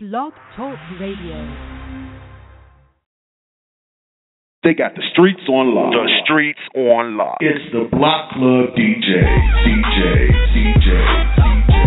Blog Talk Radio. They got the streets on lock. The streets on lock. It's the Block Club DJ. DJ. DJ. DJ.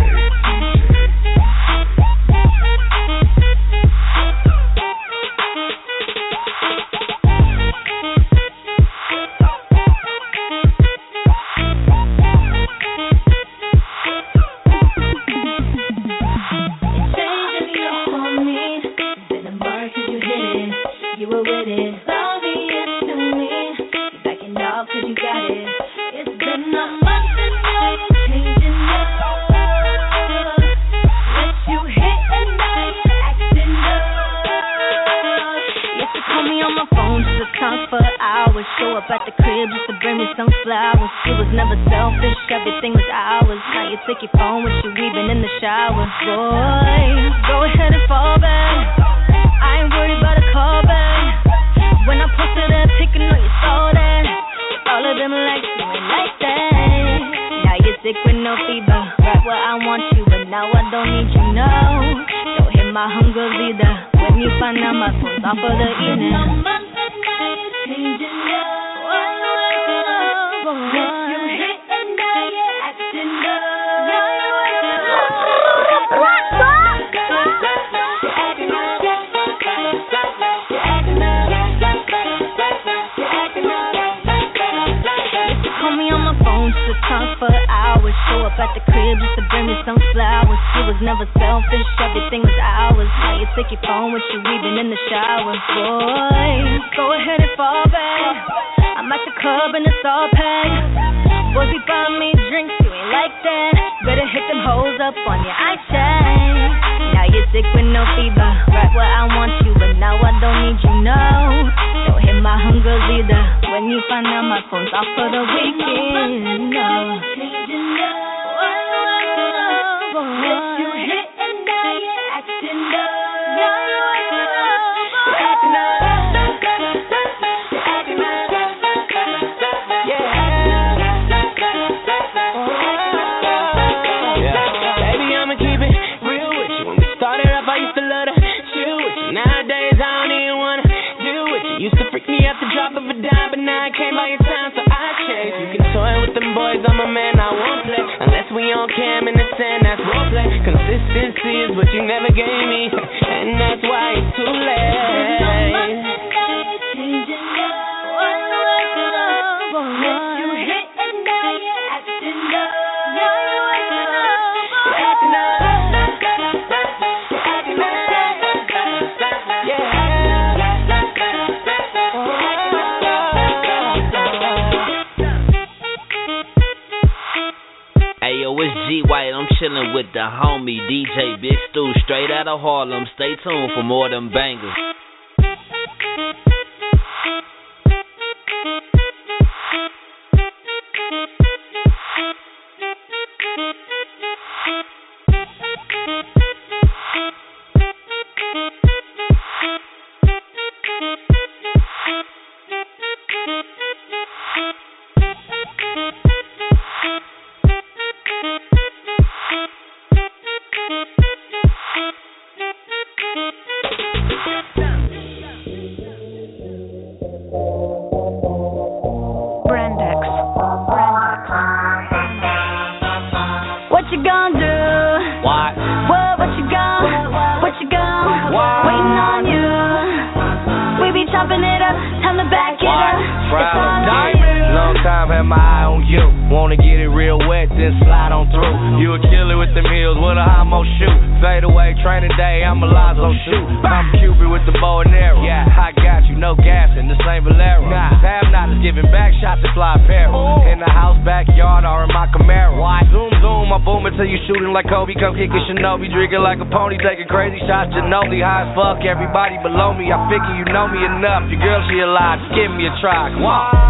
Fuck everybody below me, I figure you know me enough. Your girl, she alive, give me a try. Come on.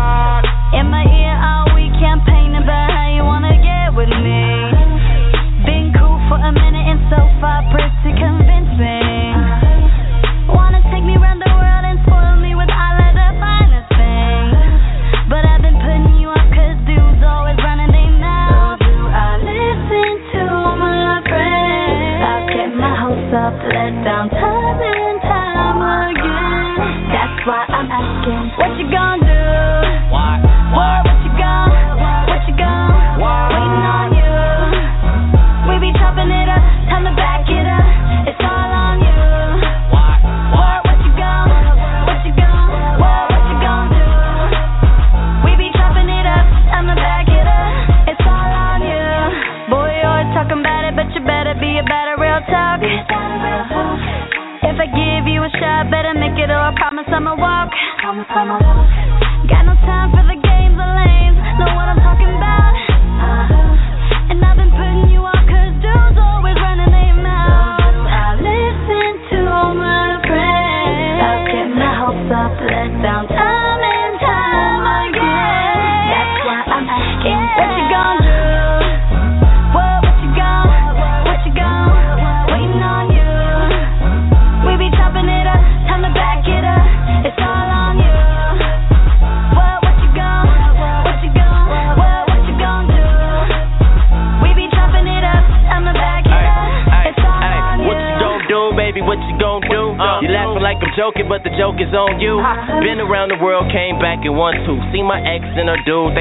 and a dude,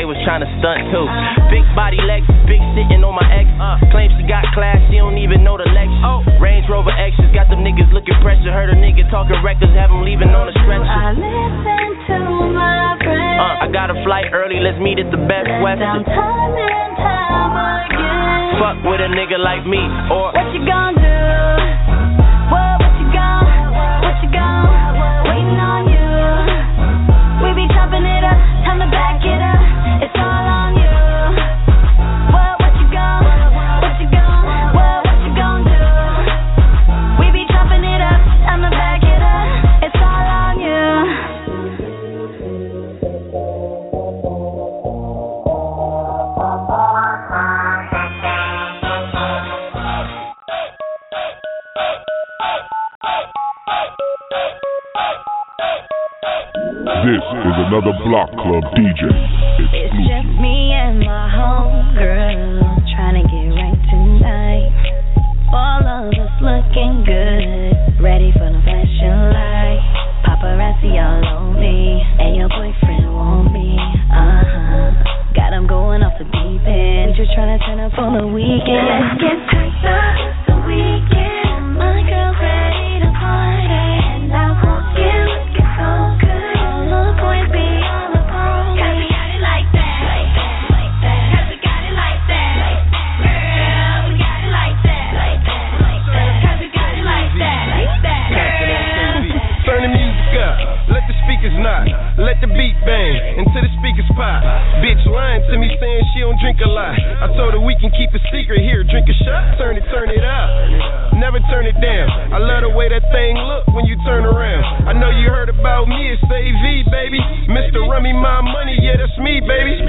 This is another Block Club DJ. It's just me and my homegirl trying to get right tonight. All of us looking good, ready for the flashing light. Paparazzi all on me, and your boyfriend want me. Uh huh. Got him going off the deep end. We just trying to turn up on the weekend. Let's get drink a lot. I told her we can keep a secret here. Drink a shot, turn it, turn it up. Never turn it down. I love the way that thing look when you turn around. I know you heard about me, it's AV, baby. Mr. Rummy, my money, yeah, that's me, baby.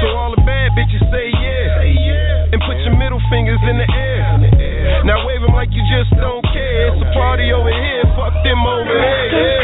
So all the bad bitches say yeah. And put your middle fingers in the air. Now wave them like you just don't care. It's a party over here, fuck them over there.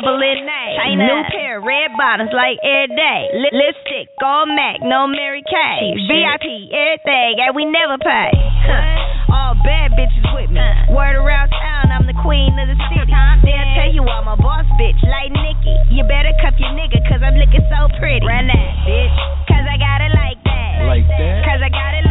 double N name. China. New pair, red bottoms like every day. Lip- lipstick, all Mac, no Mary Kay. VIP, everything, and we never pay. Huh. All bad bitches with me. Uh. Word around town, I'm the queen of the city. They'll tell you I'm a boss bitch, like Nikki. You better cuff your nigga, cause I'm looking so pretty. Run that, bitch. Cause I got it like that. Like that? Cause I got it like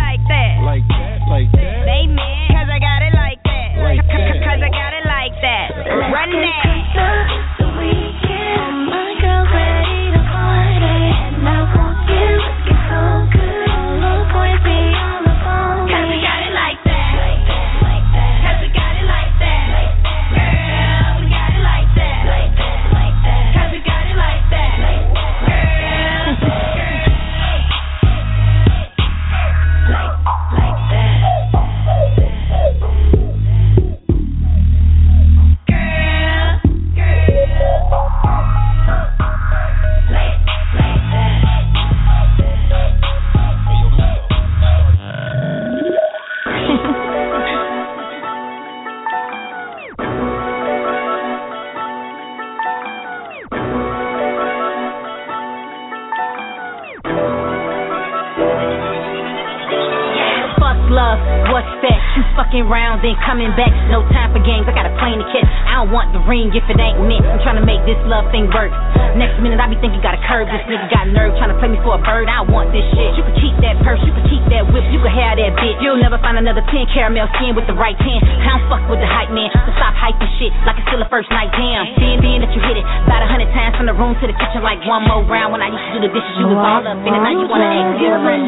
ring if it ain't meant. I'm trying to make this love thing work. Next minute, I be thinking, gotta curb this nigga, got nerve trying to play me for a bird. I want this shit. You can keep that purse, you can keep that whip, you can have that bitch. You'll never find another 10 caramel skin with the right 10. I don't fuck with the hype man, so stop hyping shit like it's still a first night. Damn, seeing being that you hit it about a hundred times from the room to the kitchen like one more round. When I used to do the dishes, you was all up in it. Now you wanna act different.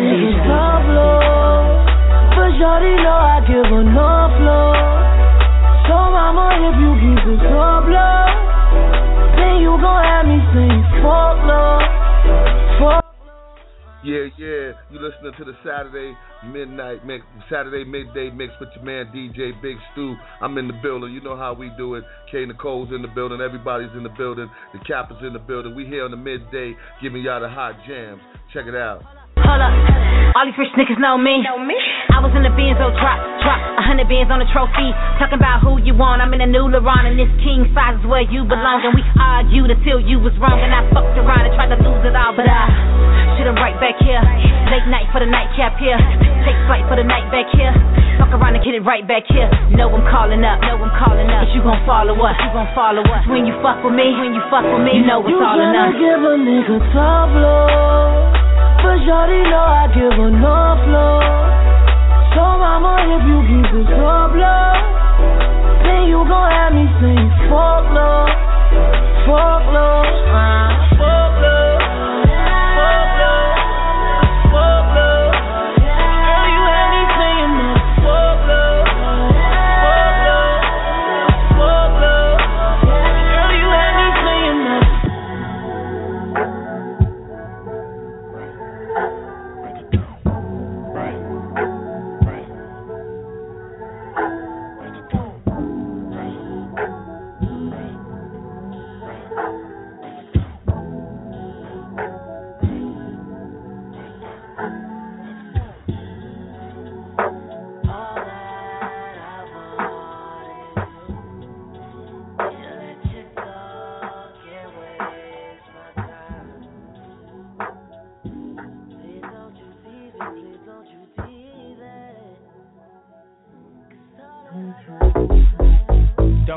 For shorty know I give no flow. So mama, if you keep it up low, then you gon' have me sing fuck love, fuck. Yeah, yeah. You listening to the Saturday midnight mix, Saturday midday mix with your man DJ Big Stew. I'm in the building. You know how we do it. K Nicole's in the building. Everybody's in the building. The Cap is in the building. We here on the midday giving y'all the hot jams. Check it out. Hold up. All these rich niggas know me. Know me. I was in the Benzo drop, drop a hundred bands on the trophy. Talking about who you want. I'm in a new LeBron and this king size is where you belong. And we uh-huh. argued until you was wrong. And I fucked around and tried to lose it all, but I should have right back here. Late night for the nightcap here. Take flight for the night back here. Fuck around and get it right back here. Know I'm calling up. Know I'm calling up. But you gon' follow us. You gon' follow us. When you fuck with me, when you fuck with me, you know it's You all enough. give a nigga tough love. But shorty know I give her no flow. So mama, if you keep it up low, then you gon' have me sing fuck love, fuck love, uh, fuck love,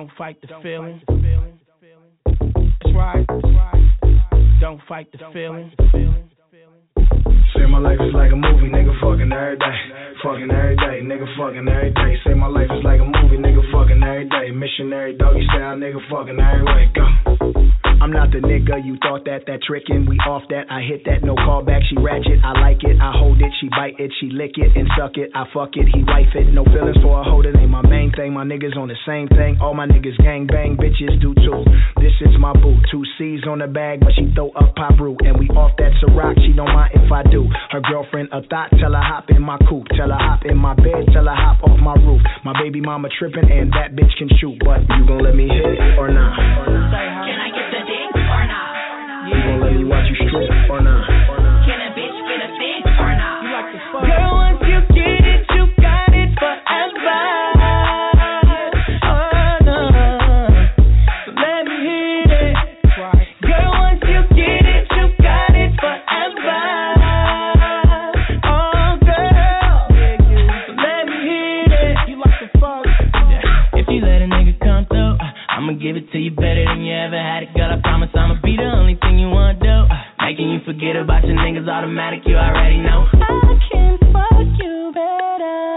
Don't fight the feeling. That's right. Don't fight the feeling. Say my life is like a movie, nigga fucking every day. Fucking every day, nigga fucking every day. Say my life is like a movie, nigga fucking every day. Missionary doggy style, nigga fucking every way. Go. I'm not the nigga you thought that, that trickin'. We off that, I hit that, no callback. She ratchet, I like it, I hold it, she bite it, she lick it and suck it. I fuck it, he wife it. No feelings for a holder, ain't my main thing. My niggas on the same thing. All my niggas gang bang, bitches do too. This is my boo, two C's on the bag, but she throw up pop root. And we off that Ciroc, she don't mind if I do. Her girlfriend a thought, tell her hop in my coupe, tell her hop in my bed, tell her hop off my roof. My baby mama trippin' and that bitch can shoot, but you gon' let me hit or not? Can I get the dick or not? You gon' let me watch you strip or not? Making you forget about your niggas automatic, you already know. I can fuck you better.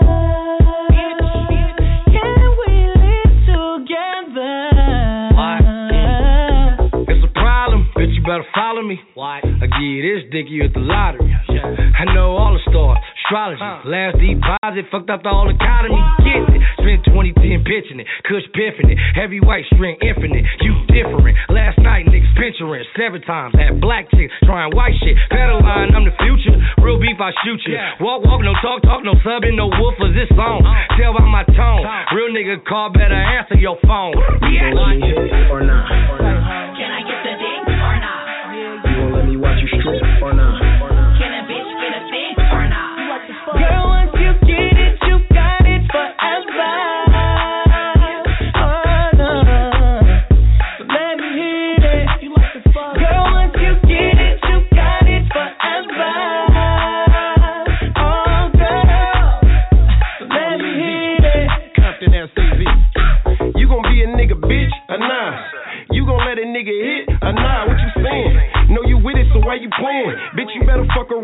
Can we live together? It's a problem, bitch. You better follow me. Why? I give you this dick, you at the lottery. I know all the stars, astrology. Last deposit, fucked up the whole economy. Get it. Spent 2010 pitching it, Kush piffing it. Heavy white string infinite. You different. Last night, niggas pinching seven times. Had black chicks trying white shit. Pedal line, I'm the future. Real beef, I shoot you. Walk, walk, no talk, talk, no subbing, no woofers. This song. Tell by my tone. Real nigga call, better answer your phone. Let me hit or not?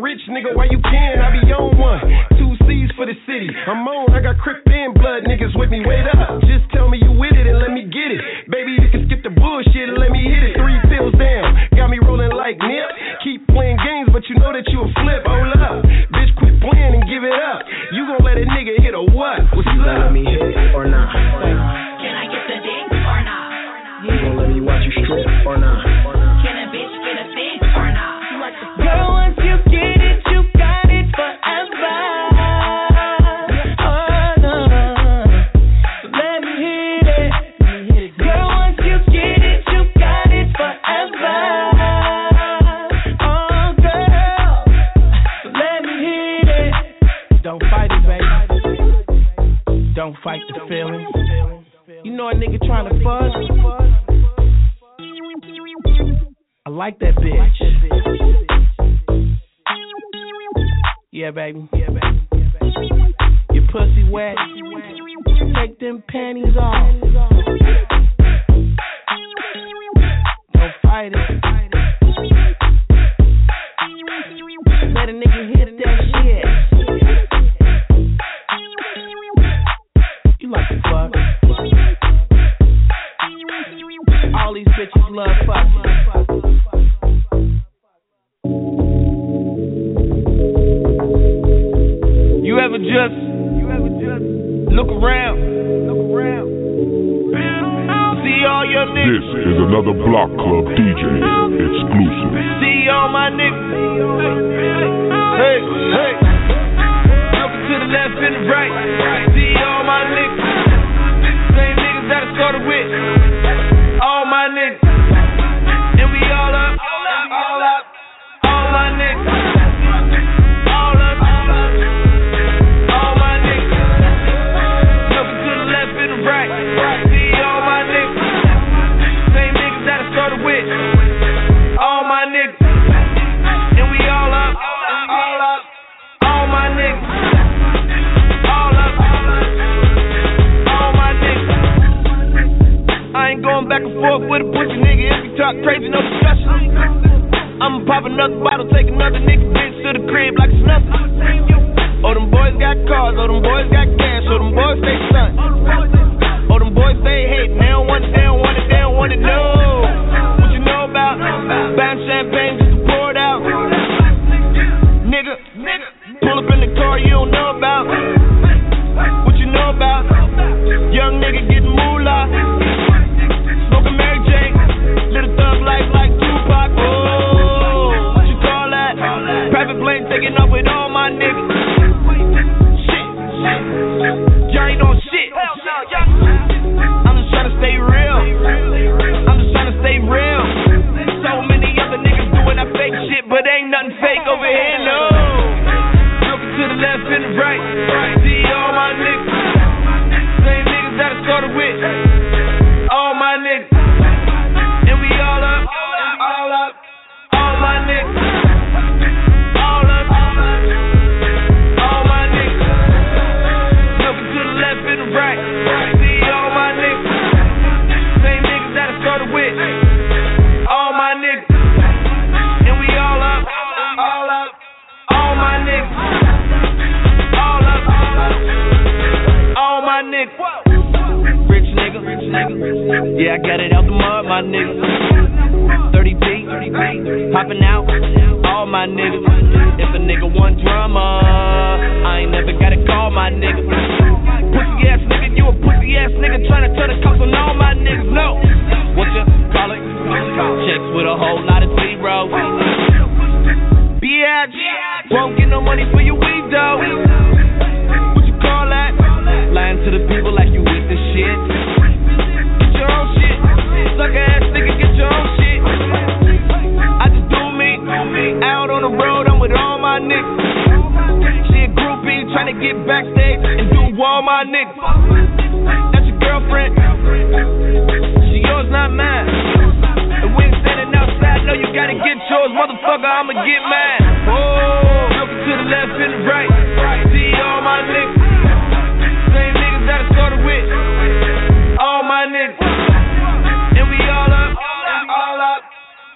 Nigga, why you can? I be on one. Two C's for the city. I'm on, I got Crip and blood niggas with me. Wait up. Just tell me you with it and let me get it. Baby, you can skip the bullshit and let me hit it. Three pills down. Got me rolling like Nip. Keep playing games, but you know that you a flip. Hold up. Bitch, quit playing and give it up. You gon' let a nigga hit a what? What's You gonna up? let me hit or not? Can I get the dick or not? You gonna let me watch you strip or not? You know right. Yeah, I got it out the mud, my nigga. 30 deep, popping out, all my niggas. If a nigga want drama, I ain't never gotta call my nigga. Pussy ass nigga, you a pussy ass nigga tryna turn the cops on all my niggas. No, what you call it? Checks with a whole lot of zeros. Bitch, won't get no money for your weed though. What you call that? Lying to the people like you with the shit. Sucker ass nigga, get your own shit. I just do me. Out on the road, I'm with all my niggas. She a groupie trying to get backstage and do all my niggas. That's your girlfriend. She yours, not mine. And we standing outside, no, you gotta get yours, motherfucker. I'ma get mine. Oh, to the left and the right. See all my niggas.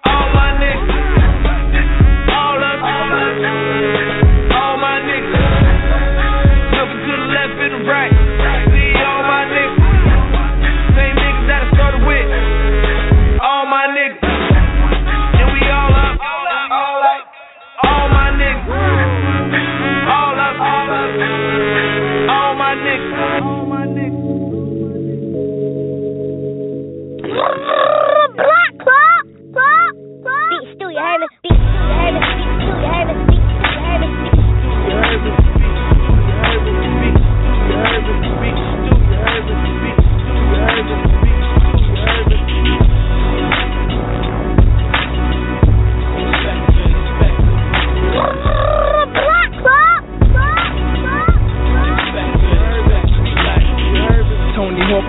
All my niggas.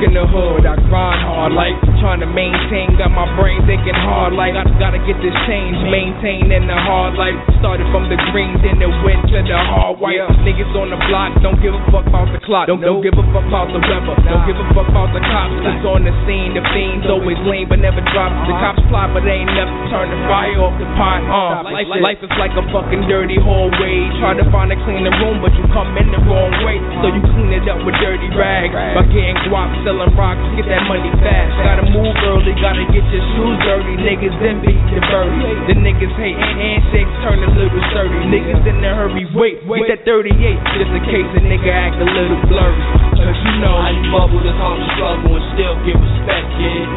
in the hood, I grind hard like Trying to maintain, got my brain thinking hard like I gotta get this change. Maintaining the hard life. Started from the greens then it went to the hard white. Niggas on the block don't give a fuck about the clock. Don't, don't give a fuck about the weather. Don't give a fuck about the cops. It's on the scene. The fiends always lean but never drop. The cops plot but they ain't never turn the fire off the pot. Uh, life, life is like a fucking dirty hallway. Try to find a cleaner room, but you come in the wrong way. So you clean it up with dirty rags. By getting guap, selling rocks, get that money fast. Gotta move early, gotta get your shoes dirty. Niggas envy the birdie. The niggas hate handshakes, turn a little sturdy. Niggas in a hurry, wait, wait that 38, just in case a nigga act a little blurry. Cause you know how you bubble the home struggle and still get respect, kid.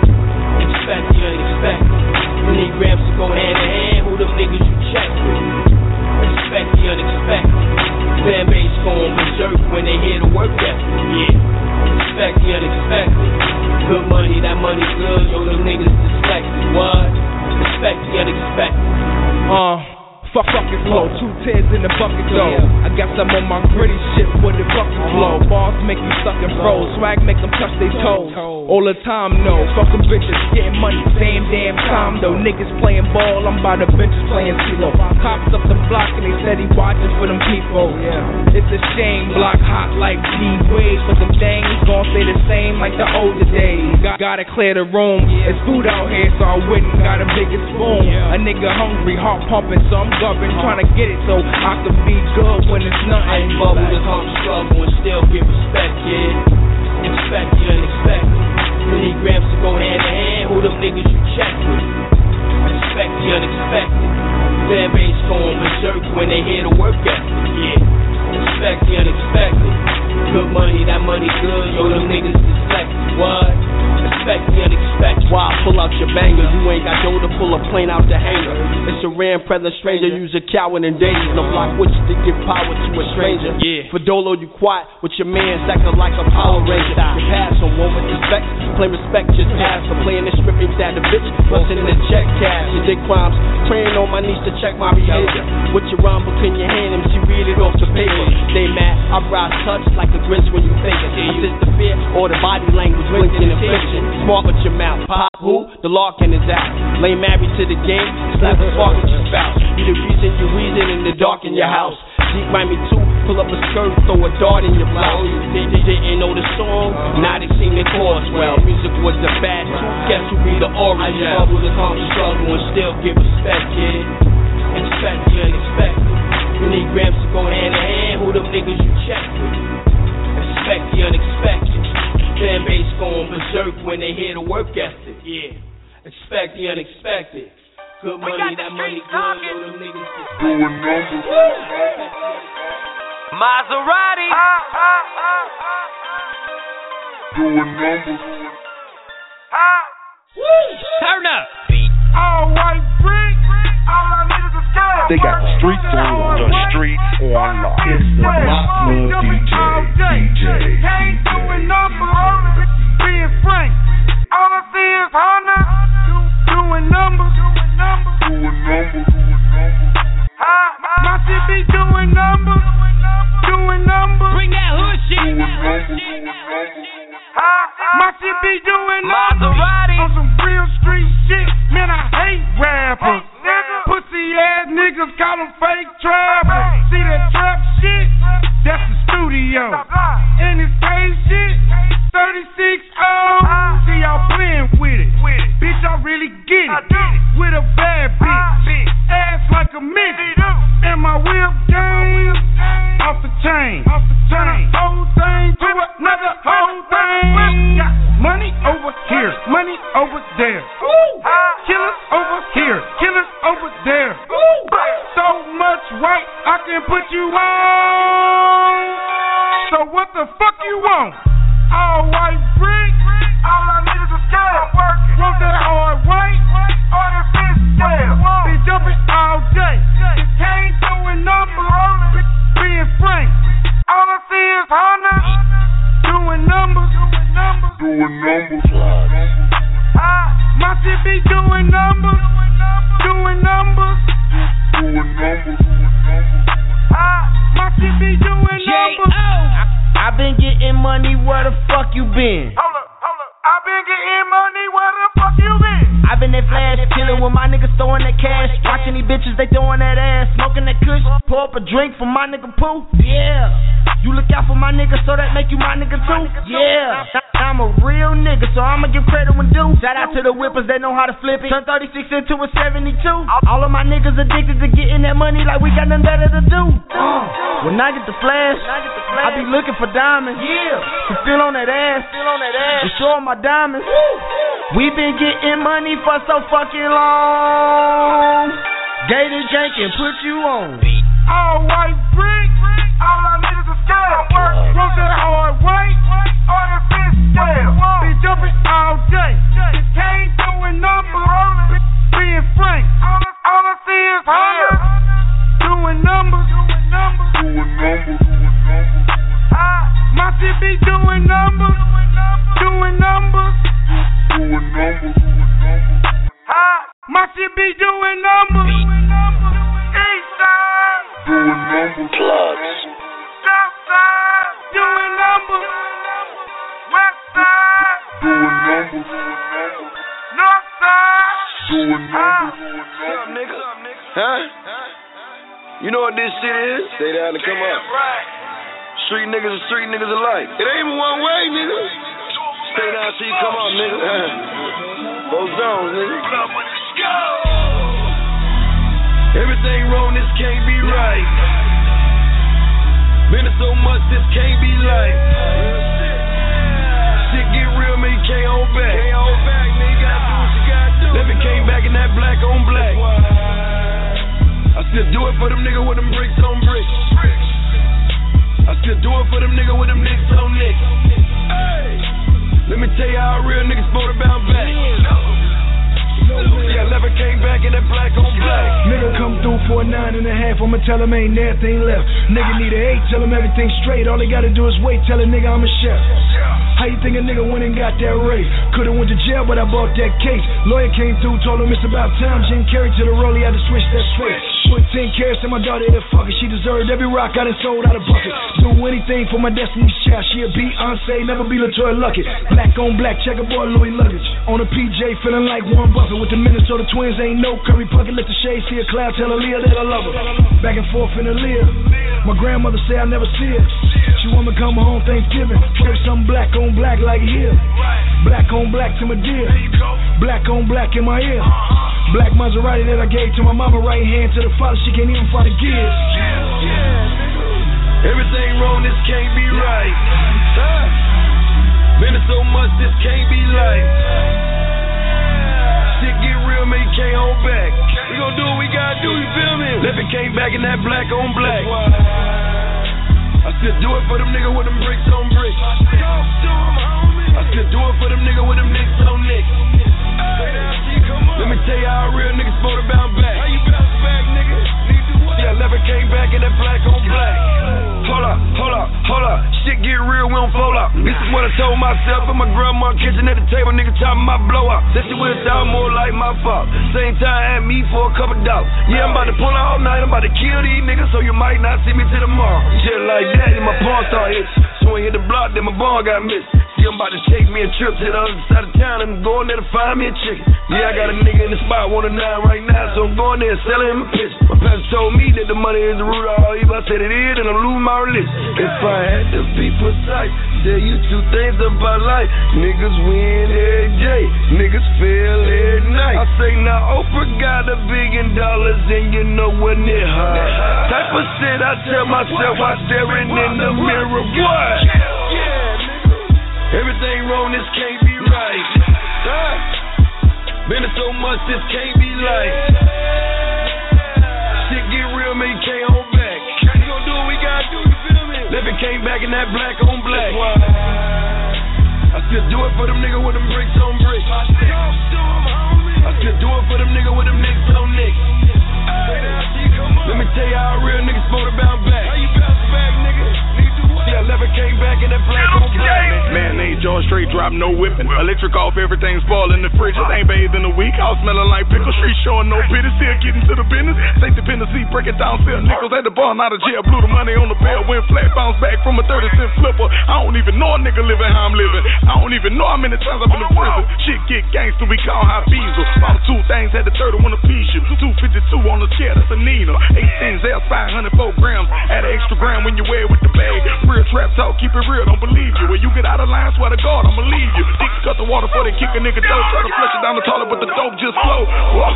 Expect the unexpected. You need grams to go hand in hand. Who them niggas you check with? Expect the unexpected. Fan base going berserk when they hear the work ethic. Yeah. Expect the unexpected. Good money, that money good. Yo, them niggas dyslexic. What? Expect the unexpected. Uh. Fuck fucking flow, two tears in the bucket though. I got some on my gritty shit with the bucket flow. Bars make you suck and froze, swag make them touch their toes. All the time, no. Fucking bitches, getting money, same damn time though. Niggas playing ball, I'm by the benches playing CeeLo. Cops up the block and they steady watching for them people. Yeah, it's a shame, block hot like D Wade, but them things gon' stay the same like the older days. Got, gotta clear the room, it's food out here, so I went and got a bigger spoon. A nigga hungry, heart pumping, so I'm governed, trying to get it so I can be good when it's nothing. I ain't bubble the home struggle and still get respect, kid. Expect the unexpected. You need grams to go hand in hand. Who them niggas you check with? Expect the unexpected. Fan base going berserk when they hear the work ethic. Yeah. Expect the unexpected. Good money, that money good. Yo, them niggas dyslexic. What? Expect the unexpected. Why pull out your banger? You ain't got dough to pull a plane out the hangar. It's a rare present stranger. Use a coward and danger. No block with you to give power to a stranger. Yeah. For Dolo, you quiet with your man acting like a Power Ranger. Your pass on one with respect. Play respect, just pass. For playing this ain't that a bitch? Busting the check cash. You did crimes. Praying on my knees to check my behavior. With your rhyme book in your hand, and she read it off the paper. They mad. I rise touch like a grinch when you think it. Is the fear or the body language blinking in fiction? Smart with your mouth. Pop who? The Larkin is out. Lay married to the game. Slap a spark with your spouse. Be the reason you reason in the dark in your house. Deep Miami too. Pull up a skirt, throw a dart in your blouse. They, they didn't know the song. Now they sing the chorus well. Music was the bad too. Guess who be the origin? I origin? bubble the home struggle and still get respect, kid. Expect the unexpected. You need grams to go hand in hand. Who them niggas you check with? Expect the unexpected. Fan base going berserk when they hear the work ethic. Yeah. Expect the unexpected. Good money, that money good. Yo, them niggas ah, ah, ah, Doing numbers. Maserati. Doing numbers. Turn up. All white brick. They got the streets on lock. The streets on lock. It's the Block Club DJ. DJ. Can't do it numbers. Being frank. All I see is Honda. Doing numbers. Doing numbers. My shit be doing numbers. Doing numbers. Bring that hood shit. My shit be doing numbers. Maserati. On some real street shit. Man, I hate rappers. Pussy ass niggas call them fake trappers. See that trap shit? That's the studio. And this crazy shit, 36 oh. See y'all playing with it. Bitch, I really get it. With a bad bitch. Ass like a midget. And my whip game off the chain. My diamonds. We been getting money for so fucking long. Gator can put you on. All white Never be LeToya Luckett. Black on black, checkerboard Louis luggage. On a PJ, feeling like Warren Buffett. With the Minnesota Twins, ain't no Kirby Puckett. Let the shade see a cloud, tell Aaliyah that I love her. Back and forth in the leer. My grandmother say I never see her. She want me come home Thanksgiving. Put something black on black like here. Black on black to my dear. Black on black in my ear. Black Maserati that I gave to my mama, right hand to the father, she can't even find the gears. Everything wrong, this can't be right. Huh? Been so much, this can't be life. Shit get real, man, can't hold back. We gon' do what we gotta do, you feel me? Left came back in that black on black. I still do it for them niggas with them bricks on bricks. I still do it for them niggas with them nicks on nicks. Let me tell you how real niggas supposed to bounce back. How you bounce back, nigga? Yeah, I never came back in that black on black. Hold up, hold up, hold up. Shit get real, we don't fall out. This is what I told myself in my grandma kitchen at the table, nigga chopping my blow up. That shit would've sound more like my fault. Same time had me for a couple dollars. Yeah, I'm about to pull out all night, I'm about to kill these niggas, so you might not see me till tomorrow. Just like that, and my pawn start itching. I hit the block, then my ball got missed. About to take me a trip to the other side of town and I'm going there to find me a chicken. Yeah, I got a nigga in the spot, a nine right now, so I'm going there and selling him a pitch. My pastor told me that the money is the root of all evil. I said it is, and I'm losing my religion. If I had to be precise, tell you two things about life. Niggas win every day, niggas fail every night. I say now Oprah got a billion dollars and you know what near her. Type of shit I tell myself while staring in the mirror. What? Everything wrong, this can't be right. Huh? Been so much, this can't be life. Shit get real, man, can't hold back. We gon' do what we gotta do, you feel me? Living came back in that black on black. I still do it for them niggas with them bricks on bricks. I still do it for them niggas with them nicks on nicks. Let me tell you how real niggas supposed to bounce back. How you bounce back, nigga? Yeah, I never came back in that black on black. Man named George Straight drop, no whipping. Electric off, everything's spoiled in the fridge. Ain't bathed in a week. I was smelling like pickle street, showing no pity. Still getting to the business. State dependency, break it down, sell nickels at the bar, not of jail. Blew the money on the bell, went flat, bounced back from a 30 cent flipper. I don't even know a nigga living how I'm living. I don't even know how many times I've been in prison. Shit get gangster, we call high diesel. Bought two things, had the 31 a piece. You 252 on the chair, that's a Nina. 18 Z's, 504 grams. Add an extra gram when you wear it with the bag. Real trap talk, keep it real, don't believe you. When you get out of line, swear to God, I'ma leave you. Dick cut the water before they kick a nigga dope. Try to flush it down the toilet, but the dope just flow. Whoa.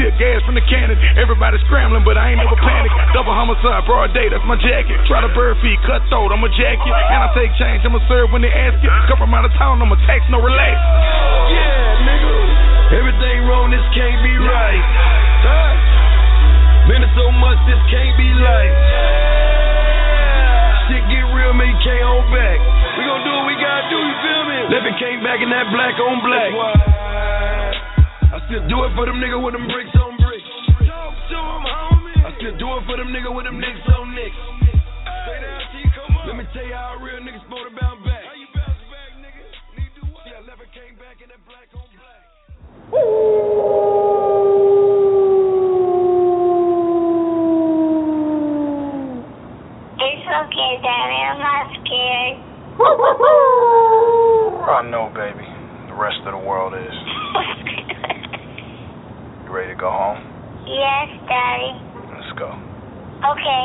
Tear gas from the cannon. Everybody scrambling, but I ain't never panic. Double homicide, broad day, that's my jacket. Try to bird feed, cut throat, I'ma jack you. And I take change, I'ma serve when they ask you. Couple amount of town, I'ma tax, no relax. Yeah, nigga. Everything wrong, this can't be right. Man, it's so much, this can't be life. Shit get real, man, you can't hold back. We gon' do what we gotta do, you feel me? Living came back in that black on black. I still do it for them nigga with them bricks on bricks. Talk to 'em, homie. I still do it for them nigga with them nicks on nicks. Let me tell you how real nigga supposed to bounce back. How you bounce back, nigga? Need do what? Yeah, never came back in that black on black. It's okay, Daddy. I'm not scared. I know, baby. The rest of the world is. You ready to go home? yes, Daddy. Let's go. Okay.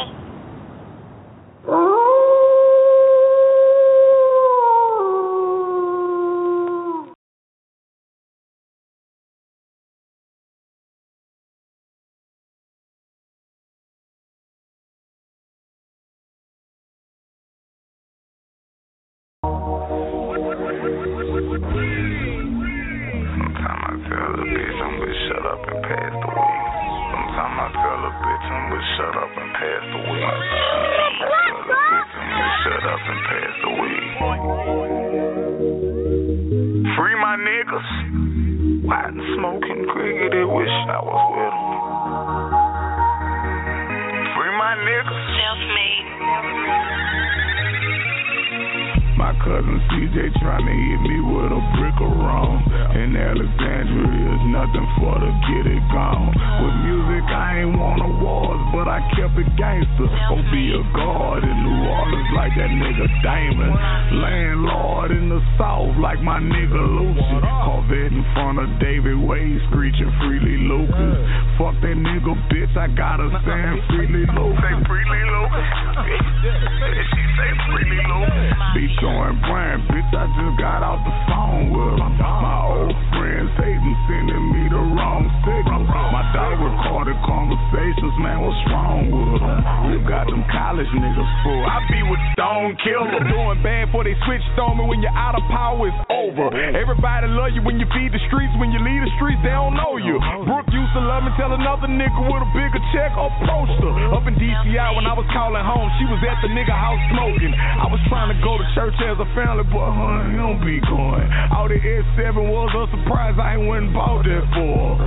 Power, is over. Everybody love you when you feed the streets. When you leave the streets, they don't know you. Brooke used to love me, tell another nigga with a bigger check or poster. Up in DCI when I was calling home, she was at the nigga house smoking. I was trying to go to church as a family, but honey, don't be going. All the S7 was a surprise. I ain't went and bought that for.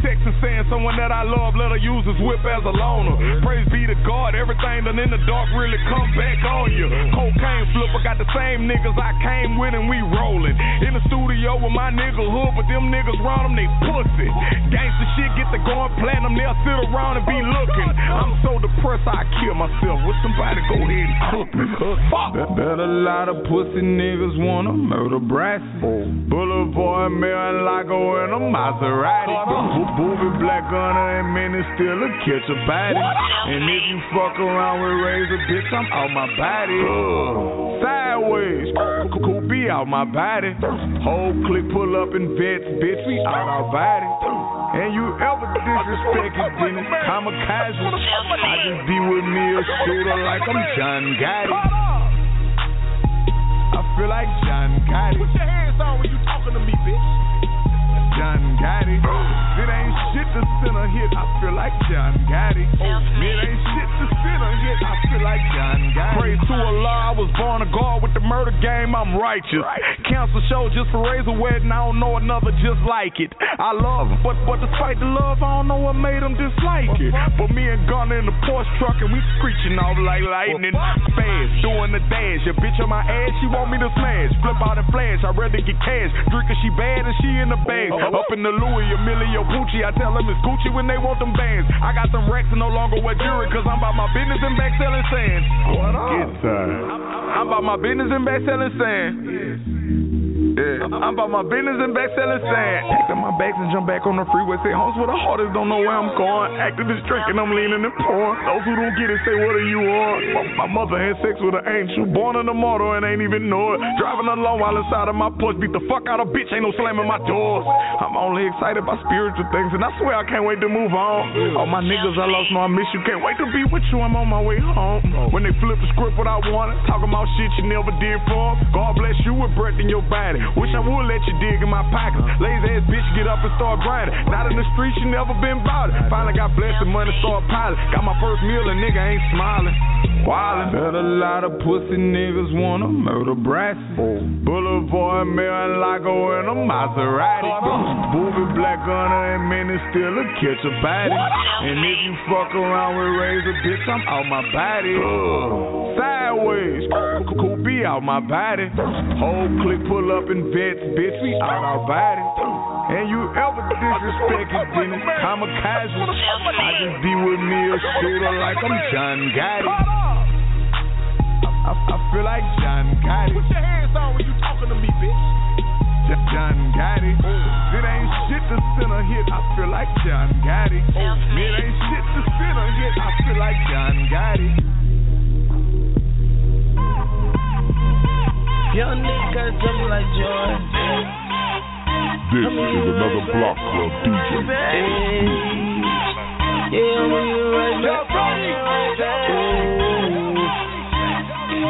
Texting saying someone that I love let her use his whip as a loner. Praise be to God, everything done in the dark really come back on you. Cocaine flipper got the same niggas I came with and we rolling. In the studio with my nigga hood, but them niggas round them, they pussy. Gangsta shit get to going platinum, they'll sit around and be looking. I'm so depressed I kill myself. Would somebody go ahead and cook me? Fuck. Bet, bet a lot of pussy niggas wanna murder Brassy. Oh. Boulevard, Marin Lago, and a Maserati. Bo- Booby Black Gunner and many still a catch a body. And if you fuck around with Razor, bitch, I'm out my body. Sideways, cool be out my body. Whole clique pull up in vets, bitch, we out our body. And you ever disrespect it, then it's kamikaze. I just be with me a shooter like I'm John Gotti. I feel like John Gotti. Put your hands on when you talking to me, bitch. John Gotti. It ain't shit to a hit. I feel like John Gotti. It ain't shit to a hit. I feel like John Gotti. Praise to Allah, I was born a guard with the murder game, I'm righteous. Cancel show just for Razor Wedding, I don't know another just like it. I love him, but, but despite the love, I don't know what made him dislike it. But me and Gunner in the Porsche truck and we screeching off like lightning. Fast, doing the dash. Your bitch on my ass, she want me to smash. Flip out and flash, I'd rather get cash. Drinker, she bad and she in the bag. Uh-huh. Up in the Louis, Emilio Gucci, I tell them it's Gucci when they want them bands. I got them racks and no longer wear jewelry, cause I'm about my business and back selling sand. What up? Get tired. I'm about my business and back selling sand. Yeah, I'm about my business and back selling sand. Packed up my bags and jump back on the freeway. Say homes with the hardest, don't know where I'm going. Activist drinking, I'm leaning and pouring. Those who don't get it say, What are you on? My, my mother had sex with an angel, born in the mortar and ain't even know it. Driving alone while inside of my porch, beat the fuck out of bitch, ain't no slamming my doors. I'm only excited by spiritual things, and I swear I can't wait to move on. All my niggas I lost, know I miss you. Can't wait to be with you, I'm on my way home. When they flip the script, what I wanted, talking about shit you never did for. God bless you with breath in your body. Wish I would let you dig in my pockets. Lazy ass bitch, get up and start grinding. Not in the streets, you never been it. Finally got blessed and money start piling. Got my first meal and nigga ain't smiling. Wildin'. Bet a lot of pussy niggas wanna murder Brassy. Boulevard, Marin Lago, and a Maserati. Booby Black Gunner and Minnie still a catch a body. And if you fuck around with Razor, bitch, I'm out my body. Sideways, cool be out my body. Whole click pull up in vets, bitch, we out our body. And you ever disrespect it, then it's kamikaze. I just be with me a shooter like I'm John Gotti. I, I feel like John Gotti. Put your hands on when you talking to me, bitch. J- John Gotti. Oh. It ain't shit to send a hit. I feel like John Gotti. Oh. It ain't shit to send a hit. I feel like John Gotti. Young nigga gotta tell me like Jordan. This is another block club DJ. Yeah,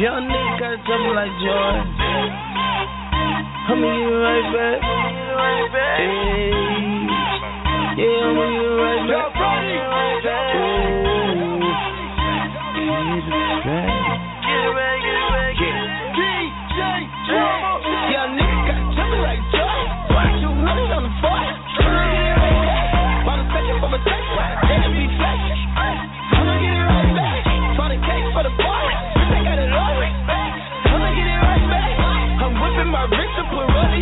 Young nigga tell me like Jordan. I'ma get right back. Hey. Yeah, I'ma get right back. Young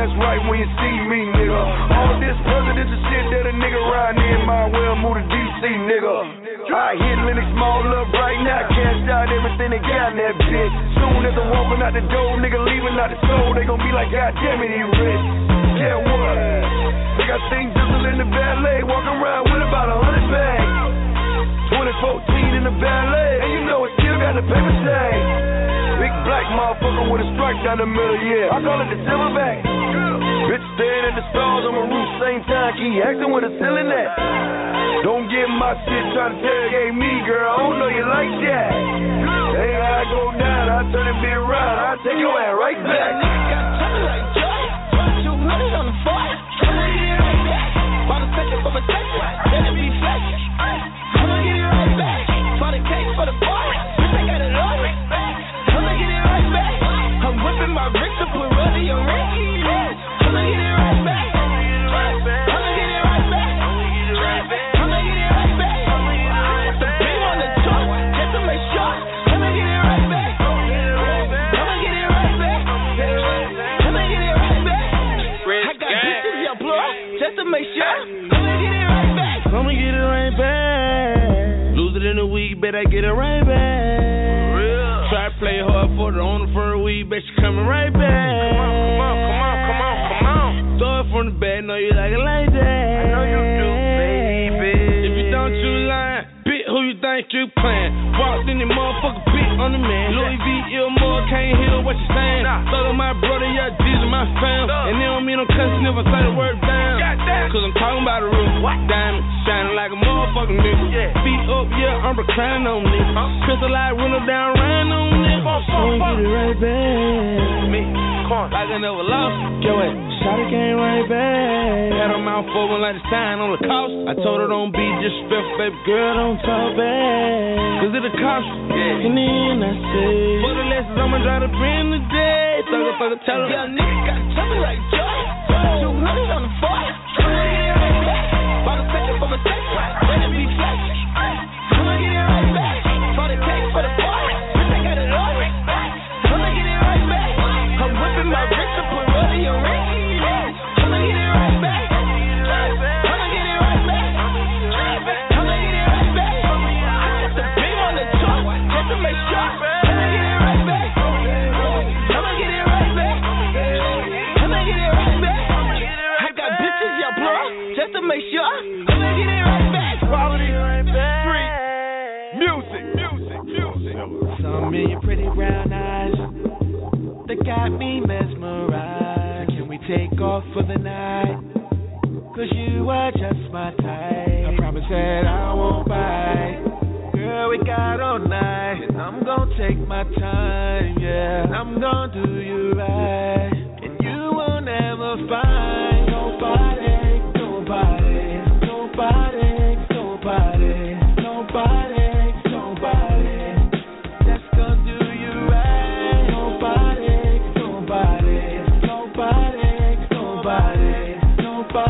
That's right when you see me, nigga. All this presidential shit that a nigga riding in my well move to DC, nigga. I hit Lenox Mall up right now. Cashed out everything they got in that bitch. Soon as I'm walking out the door, nigga leaving out the store, they gon' be like, God damn it, he rich. Yeah, what? They got things jizzle in the valet, walking around with about a hundred bags. 2014 in the ballet, and you know it still got the paper tag. Big black motherfucker with a stripe down the middle, yeah. I call it the silverback. Bitch staring at the stars on my roof, same time, keep acting with a ceiling that. Don't get my shit trying to interrogate me, girl. I don't know you like that. Hey, I go down, I turn it bit around, I take your ass right back. For a second, then it be flashing. I'ma get it right back. For the party. Bitch, I got get it right back. I'm whipping my wrist to put Ruddy on Ricky. It in week, bet I get it right back. Real. Try to play hard for the owner for a week, bet you coming right back. Come on, come on, come on, come on, come on. Throw it from the bed, know you like it like that. I know you do, baby. If you don't, you lying. Bitch, who you think you playing? Walked in the motherfucker, bitch on the man. Louis V, Ilmore, can't hear what you saying. Thug my brother, yeah, Jesus, my fam. And they don't mean no cussing if I say the word down. Cause I'm talking about the roof. Diamond, shining like a motherfucking nigga. Feet up, yeah, I'm reclining on nigga. Crystal light window down, riding on nigga. So we get it right back. Me, like I never lost. Yo, it, shot it came right back. Had her mouth open like the sign on the cost. I told her don't be disrespectful, baby girl, don't talk bad. Cause it'll cost you. Yeah. And then I say, for the lessons, I'ma to bring the day. Thugger, her. Yeah, got to like joy. 200 on the floor. I'ma get it right back. About to take it from a text. Let be get it right back. For the cake, for the boy. I got it. I'ma get it right back. I'm whipping my wrist to put rolling your ring. Off for the night? Cause you are just my type. I promise that I won't bite. Girl, we got all night. And I'm gonna take my time, yeah. I'm gonna do you right. And you will never find nobody, One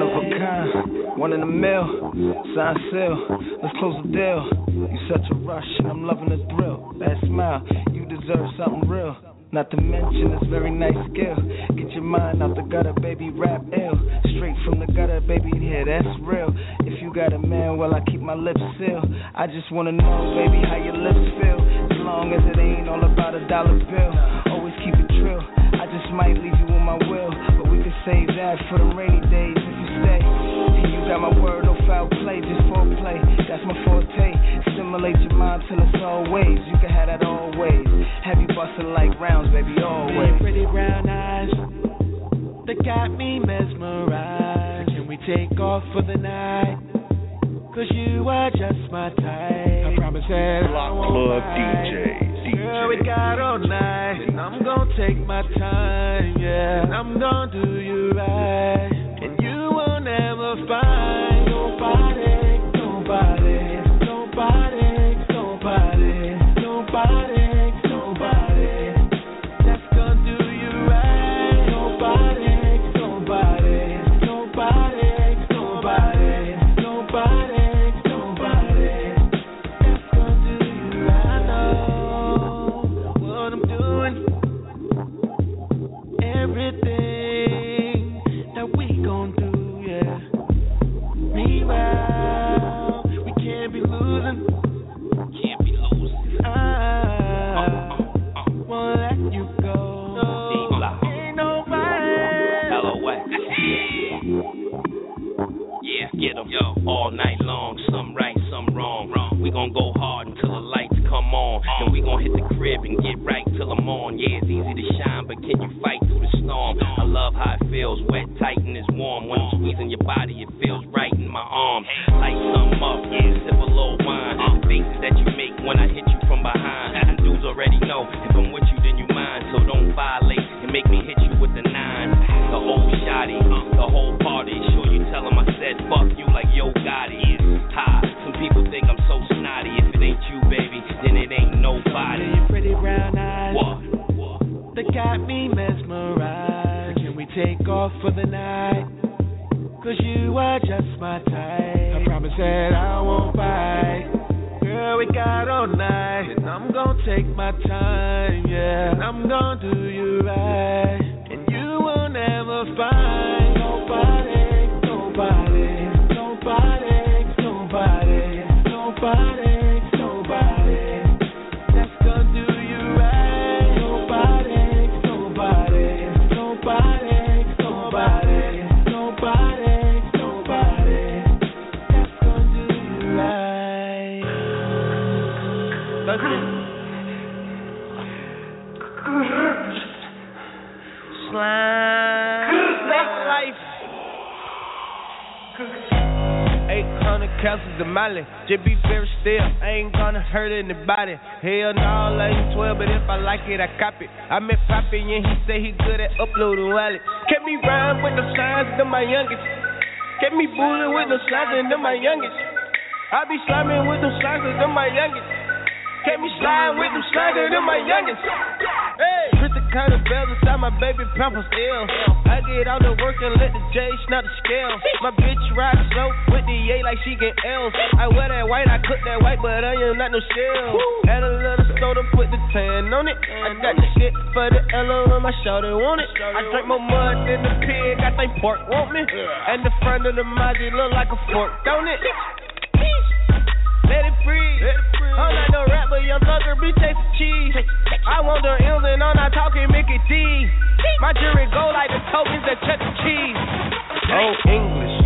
of a kind, one in a mill. Sign seal, let's close the deal. You such a rush, and I'm loving the thrill. That smile, you deserve something real. Not to mention this very nice skill. Get your mind out the gutter, baby, rap ill. Straight from the gutter, baby, yeah, that's real. If you got a man, well, I keep my lips sealed. I just wanna know, baby, how your lips feel. As long as it ain't all about a dollar bill. Always keep it trill. I just might leave you with my will, but we can save that for the rainy days if you stay. And you got my word, no foul play, just for play. That's my forte. Stimulate your mind till it's always. You can have that always. Have you busting like rounds, baby, always. Pretty brown eyes that got me mesmerized. Can we take off for the night? Cause you are just my type. I promise that I Block won't Club bite. DJ, Girl, we got all night. And I'm gonna take my time, yeah. And I'm gonna do you right. And you will never find nobody, get right till I'm on. Yeah, it's easy to shine, but can you fight through the storm? I love how it feels, wet, tight, me mesmerized. Can we take off for the night? Cause you are just my type. I promise that I won't bite. Girl, we got all night. And I'm gonna take my time, yeah. And I'm gonna do you right. 800 castles of Molly. Just be very still. I ain't gonna hurt anybody. Hell no, I ain't 12, but if I like it, I copy. I met Poppy and he say he good at uploading wallet. Kept me rhyme with the signs, them my youngest. Kept me bullying with the signs, them my youngest. I be sliming with the signs, them my youngest. Kept me sliding with them signs, them my youngest. Hey, the kind of bells inside my baby pampers ill. I get out to work and let the J snap the scale. My bitch ride slow with the A like she get L's. I wear that white, I cook that white, but I am not no shell. Add a little soda, put the tan on it. I got the shit for the L on my shoulder, want it. I drink more mud than the pig, I think pork want me. And the front of the Mazzy look like a fork, don't it? Let it breathe. I'm not no rapper, young thugger, cheese. I want the M's and I'm not talking Mickey D. My jury go like the tokens at Chuck E. Cheese. Oh, English,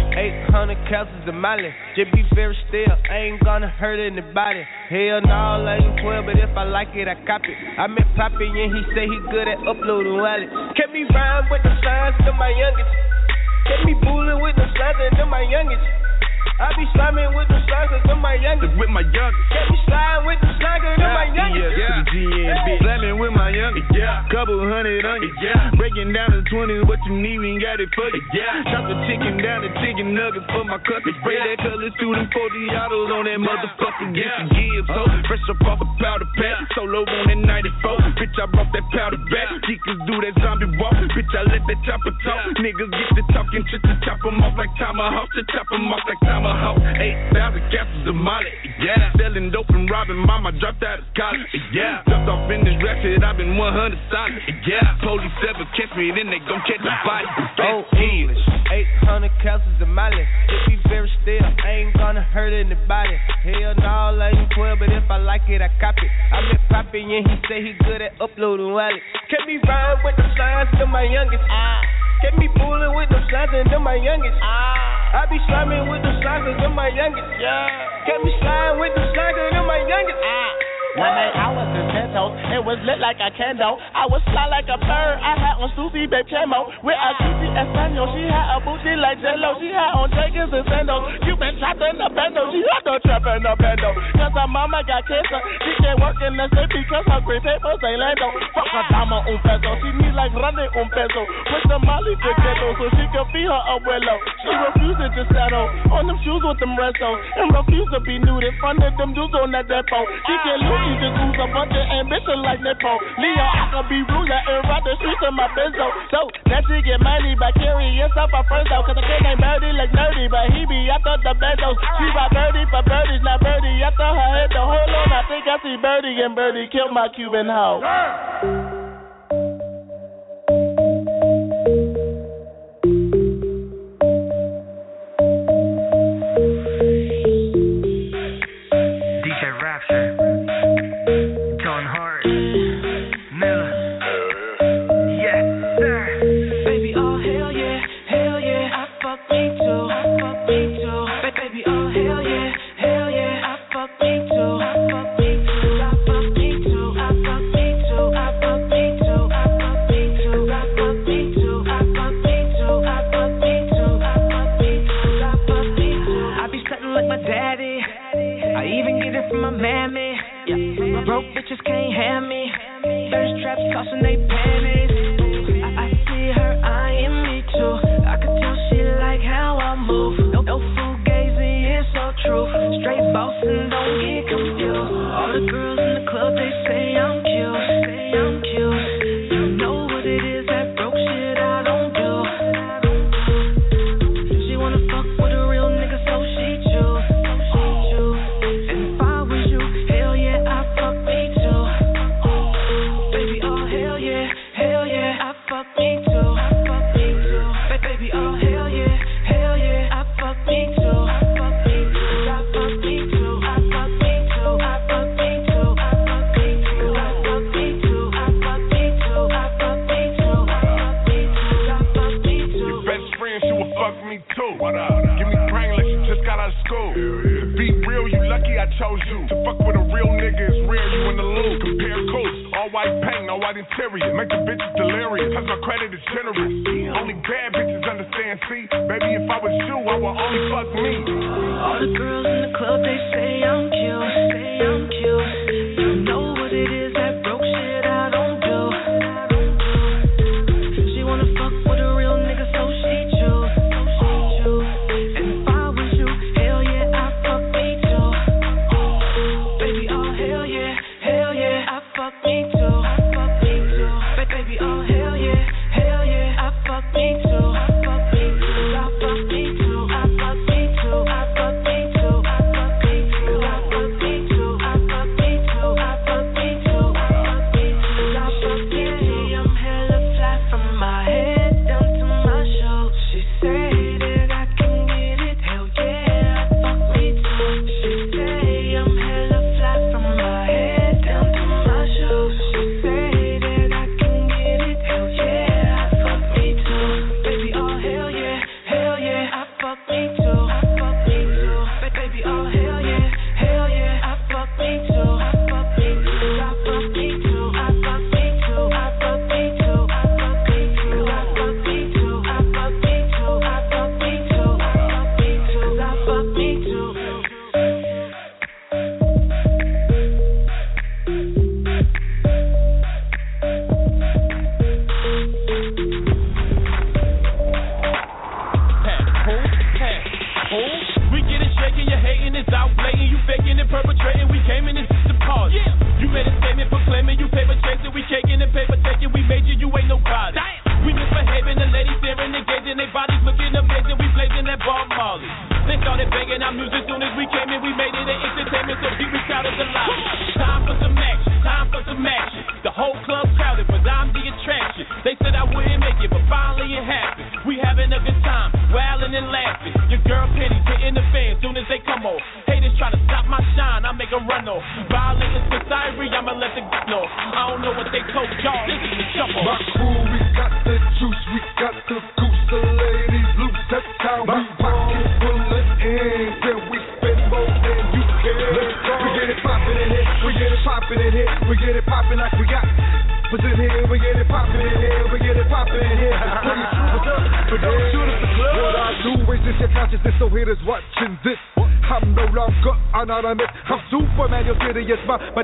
800 castles of Molly. Just be very still, I ain't gonna hurt anybody. Hell no, I ain't 12, but if I like it, I cop it. I met Poppy and he say he good at uploading wallet. Kept me rhyme with the signs to my youngest. Kept me bullying with the signs them my youngest. I be sliming with the sliders of my youngest. With my youngest. Can't be sliding with the sliders of my youngest. Yeah, yeah. To the GN, bitch. Slamming with my youngest. Yeah. Couple hundred on you. Yeah. Breaking down to 20, what you need, we ain't got it for you. Yeah. Chop the chicken down to chicken nuggets for my custom. Spray that colors through them 40 autos on that motherfucking yeah. Get give. So uh-huh. fresh up off a powder pack. Solo on that 94. Uh-huh. Bitch, I brought that powder back. Geekers do that zombie walk. Bitch, I let that chopper talk. Niggas get to talking shit to chop them off like tomahawk. To chop them off like tomahawk. Eight thousand capsules of Molly, yeah. Selling dope and robbing mama, dropped out of college, yeah. Jumped off in this ratchet, I've been 100 solid, yeah. Police ever catch me, then they gon' catch the body. Oh, English, 800 capsules of Molly. Just be very still, I ain't gonna hurt anybody. Hell no, I ain't 12, but if I like it, I copy. I met Poppy and he say he good at uploading wallet. Kept me rhyme with the signs to my youngest. Ah. Kept me bullying with the signs and them my youngest. Ah. I be sliming with the signs and them my youngest. Yeah. Kept me sliding with the signs and my youngest. Night I was in Santos, it was lit like a candle. I was fly like a bird, I had on Susie Babe Chamo. With a cutie Espanol, she had a booty like Jello. She had on Jenkins and sandals. You been trapped in the bando, she had no trap in the bando. Cause her mama got cancer, she can't work in the state because her green papers ain't lando. Fuck her dama un peso, she need like running un peso. With the molly to ghetto so she can feed her abuelo. She refusing to settle on them shoes with them restos. And refuse to be nude in front of them dudes on that depot. She can lose just lose a bunch of ambition like Nepo. Leo, I could be ruler and ride the streets in my benzo. So that she get money by carrying stuff my friends out. Cause I can't name Birdie like nerdy, but he be after the benzos. She ride Birdie for birdies, not Birdie after her head. The whole on, I think I see Birdie and Birdie kill my Cuban hoe.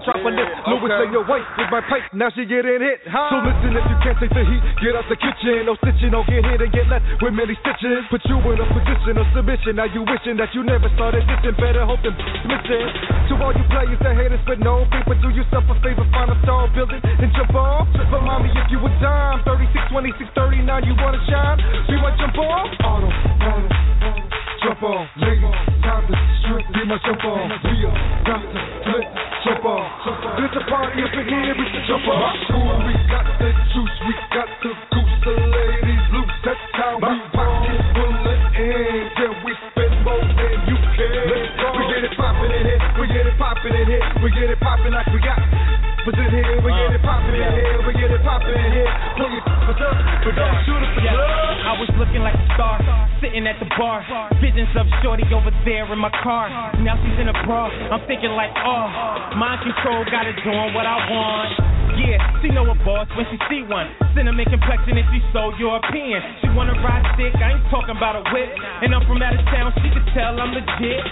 Serious, my metropolis. Louis in your wife with my pipe, now she getting hit. So listen, if you can't take the heat, get out the kitchen. No stitching, don't get hit and get left with many stitches. Put you in a position of submission. Now you wishing that you never started ditching. Better hope than missing. To all you players that haters with no paper, do yourself a favor, find a star building and jump off. But mommy, if you a dime, 36, 26, 39, you wanna shine? We might jump off. Auto, auto, jump off. Ladies, time to strip, we might jump off. We about to flip, off. There's a party up in here, we should jump off. Ooh, we got the juice, we got the goose, the ladies loose. That's how we pocket full of ends, and we spend more than you can. Let's go. We get it poppin' in here, we get it poppin' in here, we get it poppin' like we got. What's in here? We get uh. it poppin' in here, we get it poppin' in here. Pull your But don't shoot us Yeah. I was looking like a star, sitting at the bar. Visions of Shorty over there in my car. Now she's in a bra. I'm thinking like, oh, mind control, got it doing what I want. Yeah, she know a boss when she see one. Cinnamon complexion and she so European. She wanna ride stick, I ain't talking about a whip. And I'm from out of town, she can tell I'm legit.